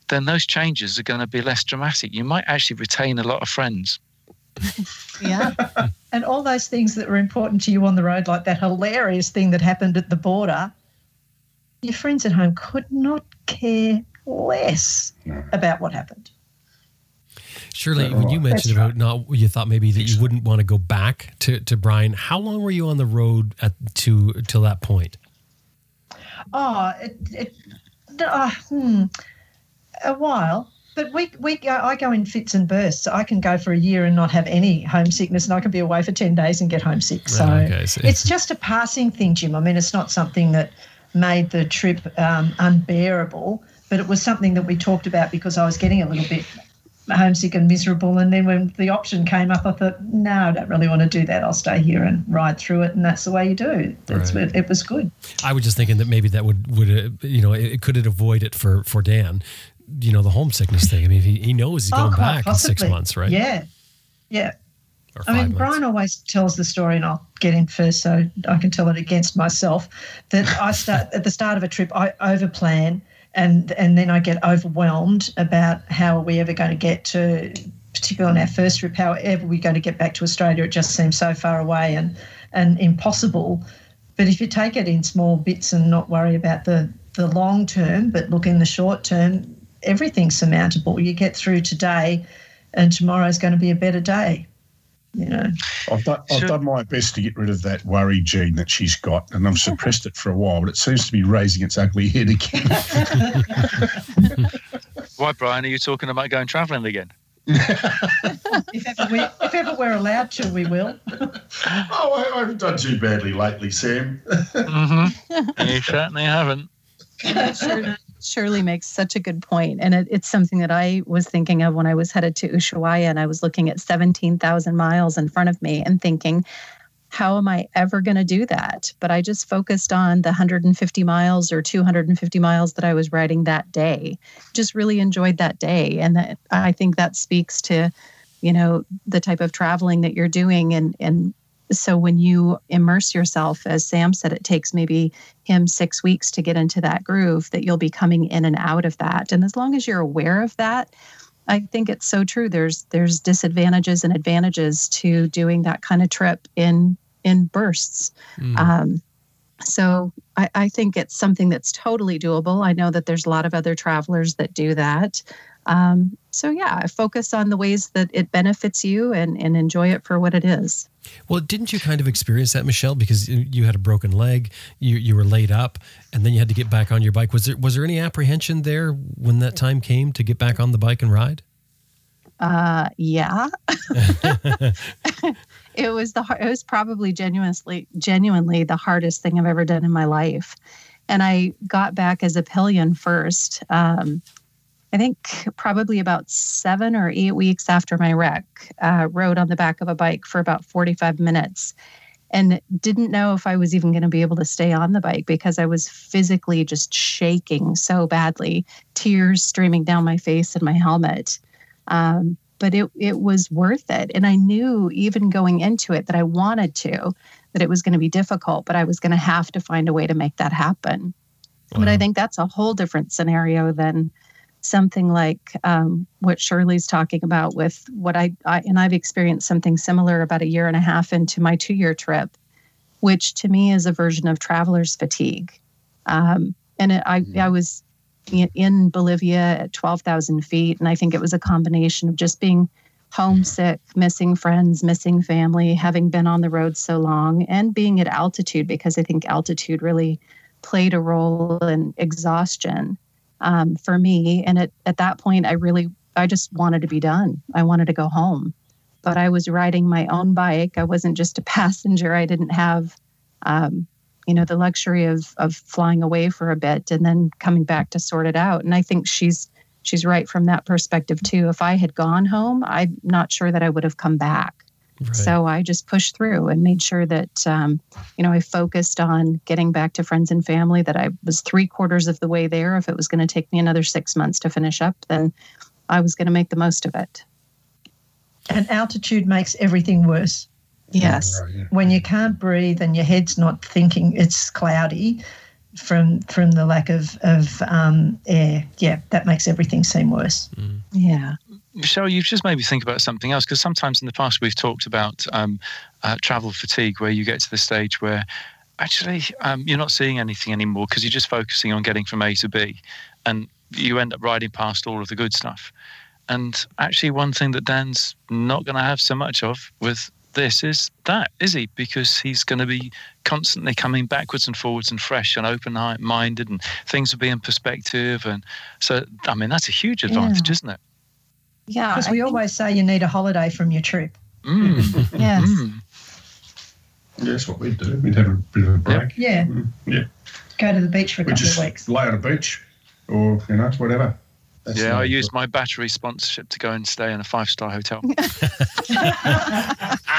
then those changes are going to be less dramatic. You might actually retain a lot of friends. yeah. and all those things that were important to you on the road, like that hilarious thing that happened at the border, your friends at home could not care less about what happened. Shirley, when you mentioned about not, you thought maybe that you wouldn't want to go back to, to Brian. How long were you on the road at to till that point? Oh, it, it uh, hmm, a while. But we we go, I go in fits and bursts. I can go for a year and not have any homesickness, and I can be away for ten days and get homesick. So okay, it's just a passing thing, Jim. I mean, it's not something that made the trip um, unbearable, but it was something that we talked about because I was getting a little bit homesick and miserable. And then when the option came up, I thought, no, I don't really want to do that. I'll stay here and ride through it. And that's the way you do. That's right. it, was good. I was just thinking that maybe that would would uh, you know it, could it avoid it for for Dan, you know, the homesickness thing. I mean, he, he knows he's oh, going back possibly. in six months, right? Yeah, yeah. I mean, months. Brian always tells the story, and I'll get in first so I can tell it against myself. That I start at the start of a trip, I overplan and and then I get overwhelmed about how are we ever going to get to, particularly on our first trip, how ever we're going to get back to Australia. It just seems so far away and and impossible. But if you take it in small bits and not worry about the the long term, but look in the short term, everything's surmountable. You get through today, and tomorrow's going to be a better day you know. I've done, I've done my best to get rid of that worry gene that she's got, and I've suppressed it for a while, but it seems to be raising its ugly head again. Why, Brian, are you talking about going travelling again? if, ever we, if ever we're allowed to, we will. oh, I, I, haven't done too badly lately, Sam. mm-hmm. You certainly haven't. Shirley makes such a good point, and it, it's something that I was thinking of when I was headed to Ushuaia, and I was looking at seventeen thousand miles in front of me, and thinking, how am I ever going to do that? But I just focused on the 150 miles or 250 miles that I was riding that day. Just really enjoyed that day, and that, I think that speaks to, you know, the type of traveling that you're doing, and and so when you immerse yourself as sam said it takes maybe him six weeks to get into that groove that you'll be coming in and out of that. And as long as you're aware of that i think it's so true. There's there's disadvantages and advantages to doing that kind of trip in in bursts. Mm. um, so I, I think it's something that's totally doable. I know that there's a lot of other travelers that do that um, so yeah focus on the ways that it benefits you and, and enjoy it for what it is well, didn't you kind of experience that, Michelle? Because you had a broken leg, you you were laid up, and then you had to get back on your bike. Was there was there any apprehension there when that time came to get back on the bike and ride? Uh, yeah. it was the it was probably genuinely genuinely the hardest thing I've ever done in my life, and I got back as a pillion first. Um, I think probably about seven or eight weeks after my wreck, uh, rode on the back of a bike for about 45 minutes and didn't know if I was even going to be able to stay on the bike because I was physically just shaking so badly, tears streaming down my face and my helmet. Um, but it, it was worth it. And I knew even going into it that I wanted to, that it was going to be difficult, but I was going to have to find a way to make that happen. Wow. But I think that's a whole different scenario than something like um, what Shirley's talking about with what I, I, and I've experienced something similar about a year and a half into my two year trip, which to me is a version of traveler's fatigue. Um, and it, I, mm-hmm. I was in Bolivia at 12,000 feet, and I think it was a combination of just being homesick, missing friends, missing family, having been on the road so long, and being at altitude because I think altitude really played a role in exhaustion um, for me. And at, at that point, I really, I just wanted to be done. I wanted to go home. But I was riding my own bike. I wasn't just a passenger. I didn't have, um, you know, the luxury of of flying away for a bit and then coming back to sort it out. And I think she's she's right from that perspective too. If I had gone home, I'm not sure that I would have come back. Right. So I just pushed through and made sure that, um, you know, I focused on getting back to friends and family, that I was three quarters of the way there. If it was going to take me another six months to finish up, then I was going to make the most of it. And altitude makes everything worse. Yes. When you can't breathe and your head's not thinking, it's cloudy from from the lack of of um, air. Yeah, that makes everything seem worse. Mm. Yeah. Michelle, you've just made me think about something else because sometimes in the past we've talked about um, uh, travel fatigue, where you get to the stage where actually um, you're not seeing anything anymore because you're just focusing on getting from A to B, and you end up riding past all of the good stuff. And actually, one thing that Dan's not going to have so much of with this is that, is he? Because he's going to be constantly coming backwards and forwards and fresh and open minded, and things will be in perspective. And so, I mean, that's a huge advantage, yeah. isn't it? Yeah. Because we always say you need a holiday from your trip. Mm. yes. Mm. Yeah, that's what we'd do. We'd have a bit of a break. Yeah. Mm. Yeah. Go to the beach for a we'd couple just of weeks. Lay on a beach or, you know, whatever. That's yeah, I used my battery sponsorship to go and stay in a five star hotel.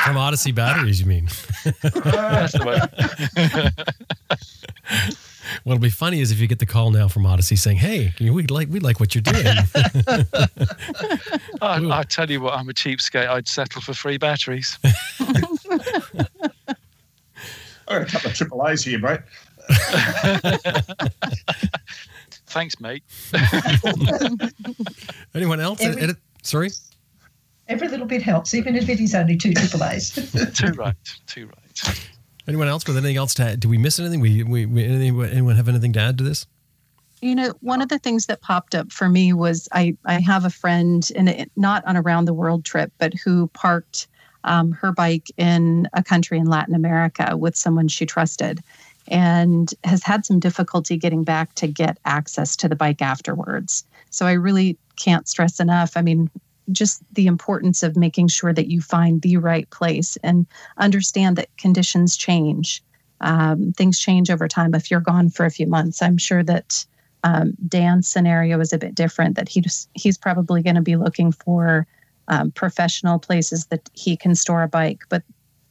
From Odyssey Batteries, you mean? That's the way. What'll be funny is if you get the call now from Odyssey saying, "Hey, we like we like what you're doing." I, I tell you what, I'm a cheapskate. I'd settle for free batteries. I got a couple of triple A's here, mate. Thanks, mate. Anyone else? Every, sorry. Every little bit helps, even if it is only two triple A's. too right. Too right. Anyone else with anything else to add? Do we miss anything? We, we, we anything, anyone have anything to add to this? You know, one of the things that popped up for me was I, I have a friend, and not on a round the world trip, but who parked um, her bike in a country in Latin America with someone she trusted and has had some difficulty getting back to get access to the bike afterwards. So I really can't stress enough. I mean, just the importance of making sure that you find the right place and understand that conditions change. Um, things change over time. If you're gone for a few months, I'm sure that Um, Dan's scenario is a bit different. That he just, he's probably going to be looking for um, professional places that he can store a bike, but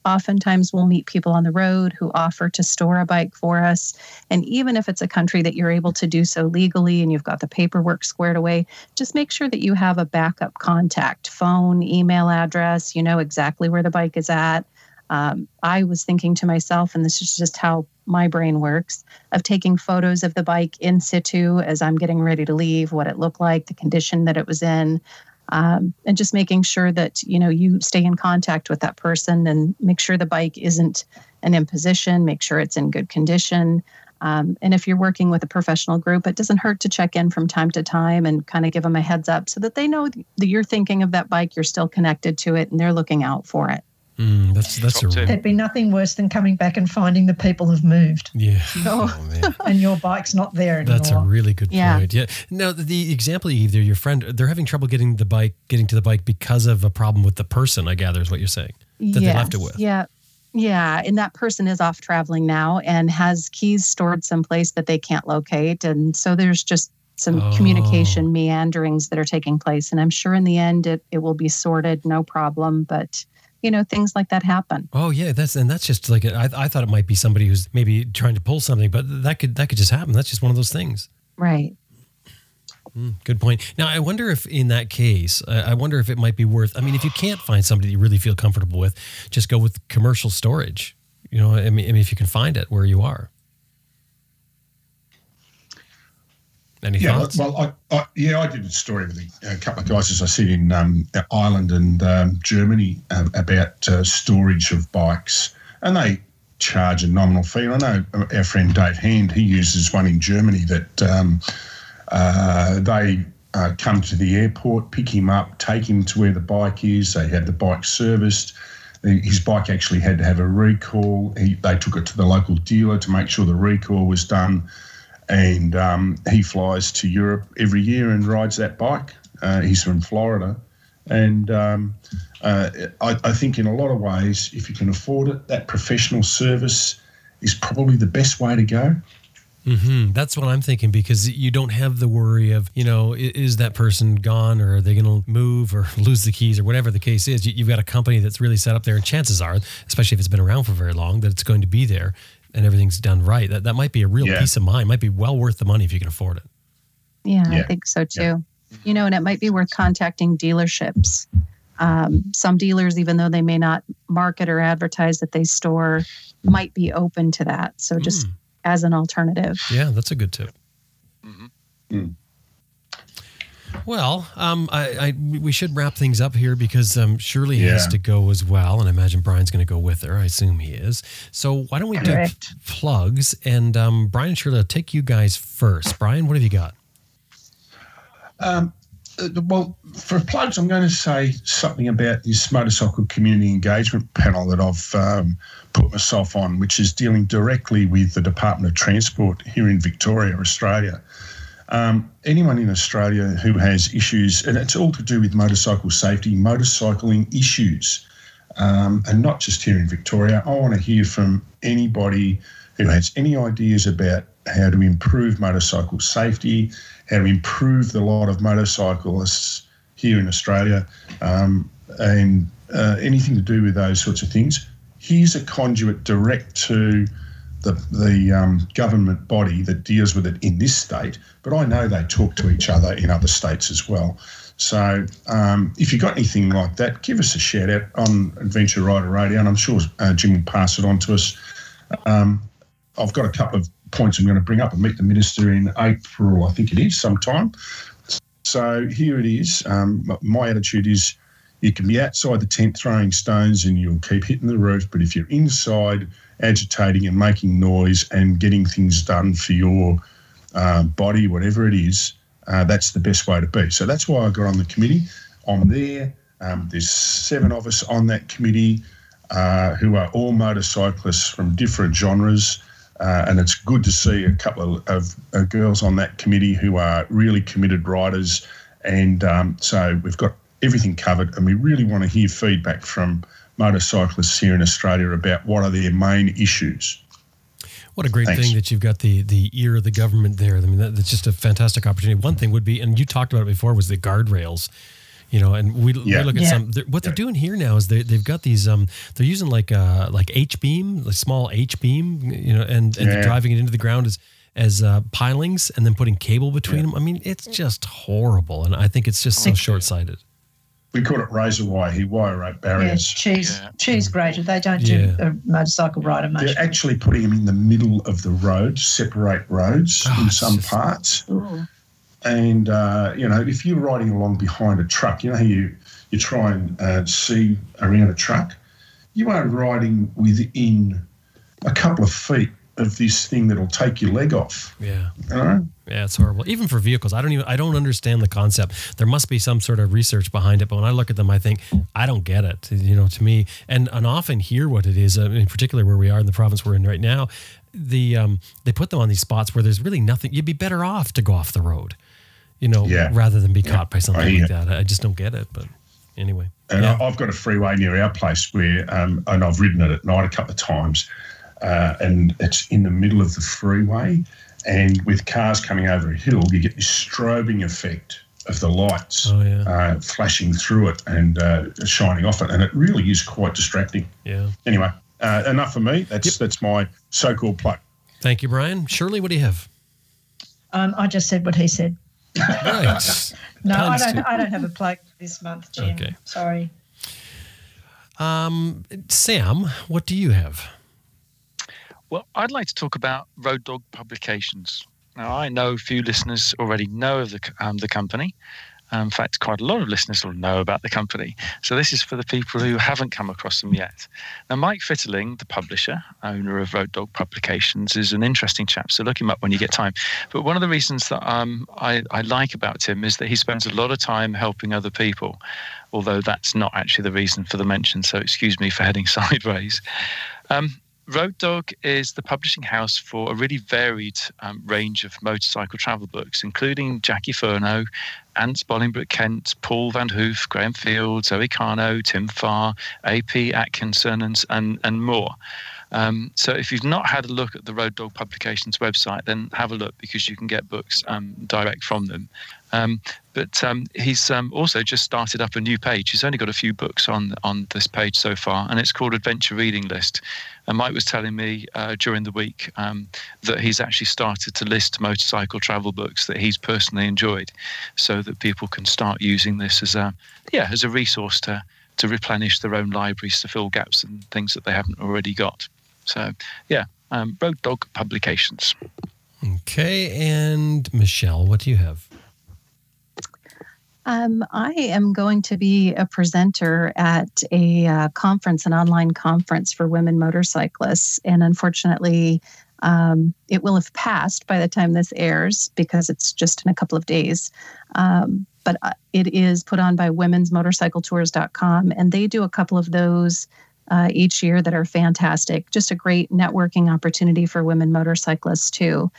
oftentimes we'll meet people on the road who offer to store a bike for us. And even if it's a country that you're able to do so legally and you've got the paperwork squared away, just make sure that you have a backup contact phone, email address, you know exactly where the bike is at. Um, I was thinking to myself, and this is just how my brain works, of taking photos of the bike in situ as I'm getting ready to leave, what it looked like, the condition that it was in, um, and just making sure that you know you stay in contact with that person and make sure the bike isn't an imposition make sure it's in good condition. Um, and if you're working with a professional group it doesn't hurt to check in from time to time and kind of give them a heads up so that they know that you're thinking of that bike you're still connected to it and they're looking out for it Mm, that's that's a There'd be nothing worse than coming back and finding the people have moved. Yeah. Oh, oh and your bike's not there anymore. That's a really good yeah. point. Yeah. Now the example you gave there, your friend, they're having trouble getting the bike, getting to the bike because of a problem with the person. I gather is what you're saying that yes. they left it with. Yeah. Yeah, and that person is off traveling now and has keys stored someplace that they can't locate, and so there's just some oh. communication meanderings that are taking place. And I'm sure in the end it, it will be sorted, no problem. But you know things like that happen. Oh yeah that's and that's just like I, I thought it might be somebody who's maybe trying to pull something but that could that could just happen. That's just one of those things. Right. Mm, good point. Now i wonder if in that case i wonder if it might be worth i mean if you can't find somebody that you really feel comfortable with just go with commercial storage. You know i mean, I mean if you can find it where you are Any yeah, thoughts? well, I, I, yeah, I did a story with a, couple of guys, as I said, in um, Ireland and um, Germany um, about uh, storage of bikes, and they charge a nominal fee. I know our friend Dave Hand, he uses one in Germany that um, uh, they uh, come to the airport, pick him up, take him to where the bike is. They have the bike serviced. His bike actually had to have a recall. He, they took it to the local dealer to make sure the recall was done and um, he flies to Europe every year and rides that bike. Uh, he's from Florida, and um, uh, I, I, think in a lot of ways, if you can afford it, that professional service is probably the best way to go. Mm-hmm. That's what I'm thinking because you don't have the worry of, you know, is that person gone or are they going to move or lose the keys or whatever the case is. You've got a company that's really set up there, and chances are, especially if it's been around for very long, that it's going to be there and everything's done right, that, that might be a real yeah. peace of mind. Might be well worth the money if you can afford it. Yeah, yeah. I think so too. Yeah. You know, and it might be worth contacting dealerships. Um, some dealers, even though they may not market or advertise that they store, might be open to that. So just mm. as an alternative. Yeah, that's a good tip. Mm-hmm. Mm. Well, um, I, I, we should wrap things up here because um, Shirley yeah. has to go as well, and I imagine Brian's going to go with her. I assume he is. So why don't we Correct. do plugs? And um, Brian and Shirley, I'll take you guys first. Brian, what have you got? Um, uh, well, for plugs, I'm going to say something about this motorcycle community engagement panel that I've um, put myself on, which is dealing directly with the Department of Transport here in Victoria, Australia. Um, anyone in Australia who has issues, and it's all to do with motorcycle safety, motorcycling issues, um, and not just here in Victoria. I want to hear from anybody who has any ideas about how to improve motorcycle safety, how to improve the lot of motorcyclists here in Australia, um, and uh, anything to do with those sorts of things. Here's a conduit direct to the, the um, government body that deals with it in this state, but I know they talk to each other in other states as well. So um, if you've got anything like that, give us a shout out on Adventure Rider Radio, and I'm sure uh, Jim will pass it on to us. Um, I've got a couple of points I'm going to bring up. and meet the minister in April, I think it is, sometime. So here it is. Um, my attitude is you can be outside the tent throwing stones and you'll keep hitting the roof, but if you're inside, agitating and making noise and getting things done for your uh, body, whatever it is, uh, that's the best way to be. So that's why I got on the committee. I'm there. Um, there's seven of us on that committee uh, who are all motorcyclists from different genres. Uh, and it's good to see a couple of, of, girls on that committee who are really committed riders. And um, so we've got everything covered, and we really want to hear feedback from motorcyclists here in Australia about what are their main issues. What a great Thanks. thing that you've got the the ear of the government there. I mean, that, that's just a fantastic opportunity. One thing would be, and you talked about it before, was the guardrails. You know, and we, Yeah. we look at Yeah. some. they're- What they're doing here now is they they've got these. Um, they're using like uh like H beam, like small H beam. You know, and and Yeah. driving it into the ground as as uh, pilings, and then putting cable between them. I mean, it's just horrible, and I think it's just so short sighted. We call it razor wire here, wire rope Yeah, barriers. cheese Yeah. cheese grater. They don't Yeah. do a motorcycle rider much. They're actually putting them in the middle of the road, separate roads Oh, in some just- parts. Ooh. And uh, you know, if you're riding along behind a truck, you know how you you try and uh, see around a truck. You are riding within a couple of feet of this thing that'll take your leg off. Yeah. You know, Yeah, it's horrible. Even for vehicles, I don't even I don't understand the concept. There must be some sort of research behind it, but when I look at them, I think I don't get it. You know, to me, and and often hear what it is. Uh, in particular, where we are in the province we're in right now, the um, they put them on these spots where there's really nothing. You'd be better off to go off the road, you know, Yeah. rather than be caught by something like that. I just don't get it. But anyway, And yeah. I've got a freeway near our place where, um, and I've ridden it at night a couple of times, uh, and it's in the middle of the freeway. And with cars coming over a hill, you get this strobing effect of the lights Oh, yeah. uh, flashing through it and uh, shining off it, and it really is quite distracting. yeah. Anyway, uh, enough for me. That's that's my so-called plug. Thank you, Brian. Shirley, what do you have? Um, I just said what he said. Right. No, I don't. to- I don't have a plug this month, Jim. Okay. Sorry. Um, Sam, what do you have? Well, I'd like to talk about Road Dog Publications. Now, I know a few listeners already know of the, um, the company. Um, in fact, quite a lot of listeners will know about the company. So, this is for the people who haven't come across them yet. Now, Mike Fitterling, the publisher, owner of Road Dog Publications, is an interesting chap. So, look him up when you get time. But one of the reasons that um, I, I like about him is that he spends a lot of time helping other people, although that's not actually the reason for the mention. So, excuse me for heading sideways. Um, Road Dog is the publishing house for a really varied um, range of motorcycle travel books, including Jacqui Furneaux, Ants Bolingbroke Kent, Paul Van Hoof, Graham Field, Zoe Cano, Tim Farr, AP Atkinson, and, and, and more. Um, so if you've not had a look at the Road Dog Publications website, then have a look because you can get books um, direct from them. Um, but um, he's um, also just started up a new page. He's only got a few books on on this page so far, and it's called Adventure Reading List. And Mike was telling me uh, during the week um, that he's actually started to list motorcycle travel books that he's personally enjoyed, so that people can start using this as a yeah as a resource to to replenish their own libraries to fill gaps and things that they haven't already got. So yeah, um, Road Dog Publications. Okay, and Michelle, what do you have? Um, I am going to be a presenter at a uh, conference, an online conference for women motorcyclists. And unfortunately, um, it will have passed by the time this airs because it's just in a couple of days. Um, but uh, it is put on by women's womensmotorcycletours.com, and they do a couple of those uh, each year that are fantastic. Just a great networking opportunity for women motorcyclists, too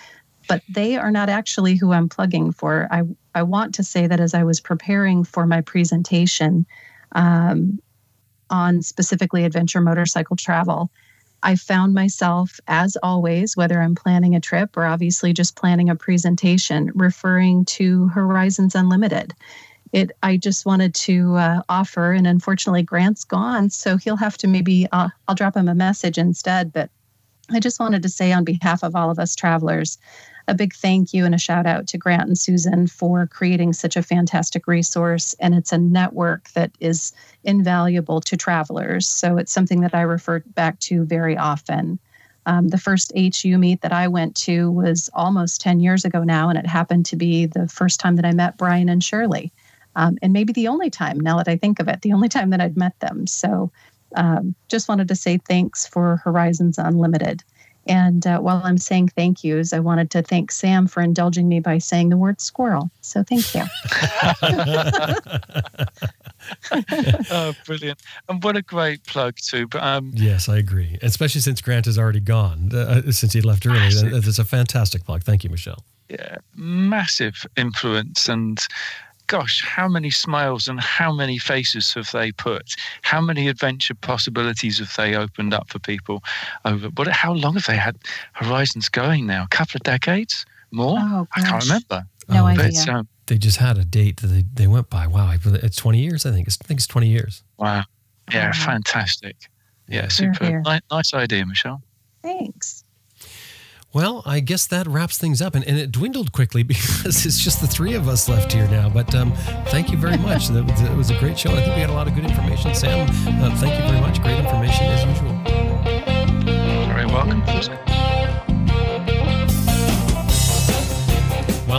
but they are not actually who I'm plugging for. I, I want to say that as I was preparing for my presentation um, on specifically adventure motorcycle travel, I found myself, as always, whether I'm planning a trip or obviously just planning a presentation, referring to Horizons Unlimited. It, I just wanted to uh, offer, and unfortunately, Grant's gone, so he'll have to maybe uh, I'll drop him a message instead. But I just wanted to say, on behalf of all of us travelers, a big thank you and a shout out to Grant and Susan for creating such a fantastic resource. And it's a network that is invaluable to travelers. So it's something that I refer back to very often. Um, the first HU meet that I went to was almost 10 years ago now, and it happened to be the first time that I met Brian and Shirley. Um, and maybe the only time, now that I think of it, the only time that I'd met them. So um, just wanted to say thanks for Horizons Unlimited. And uh, while I'm saying thank yous, I wanted to thank Sam for indulging me by saying the word squirrel. So thank you. oh, brilliant! And what a great plug too. But um, Yes, I agree. Especially since Grant is already gone, uh, since he left early. Massive. That's a fantastic plug. Thank you, Michelle. yeah, massive influence and gosh, how many smiles and how many faces have they put? How many adventure possibilities have they opened up for people over? What? How long have they had Horizons going now? A couple of decades? More? Oh, I can't remember. No Oh, idea. But um, They just had a date that they, they went by. Wow, it's 20 years, I think. It's, I think it's 20 years. wow, yeah, Wow. fantastic. Yeah, super. here. Ni- nice idea, Michelle. Thanks. Well, I guess that wraps things up, and, and it dwindled quickly because it's just the three of us left here now. But um, thank you very much. That was, it was a great show. I think we got a lot of good information. Sam, uh, thank you very much. Great information as usual. Very welcome.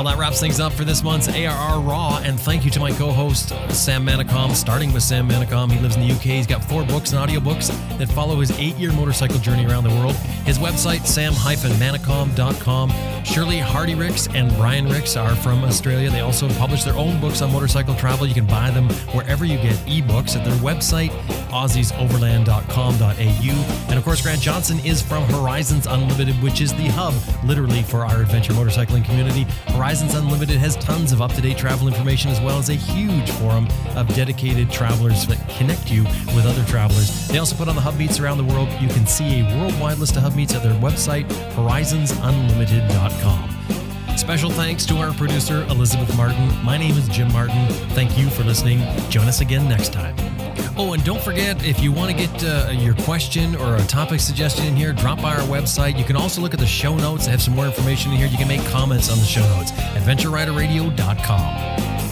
Well, that wraps things up for this month's ARR Raw, and thank you to my co-host uh, Sam Manicom. Starting with Sam Manicom, he lives in the UK. He's got four books and audiobooks that follow his eight-year motorcycle journey around the world. His website, sam-manicom.com. Shirley Hardy Rix and Brian Rix are from Australia. They also publish their own books on motorcycle travel. You can buy them wherever you get ebooks at their website, aussiesoverland.com.au. And of course, Grant Johnson is from Horizons Unlimited, which is the hub, literally, for our adventure motorcycling community. Horizons Unlimited has tons of up to date travel information as well as a huge forum of dedicated travelers that connect you with other travelers. They also put on the hub meets around the world. You can see a worldwide list of hub meets at their website, horizonsunlimited.com. Special thanks to our producer, Elizabeth Martin. My name is Jim Martin. Thank you for listening. Join us again next time. Oh, and don't forget if you want to get uh, your question or a topic suggestion in here, drop by our website. You can also look at the show notes. I have some more information in here. You can make comments on the show notes. AdventureRiderRadio.com.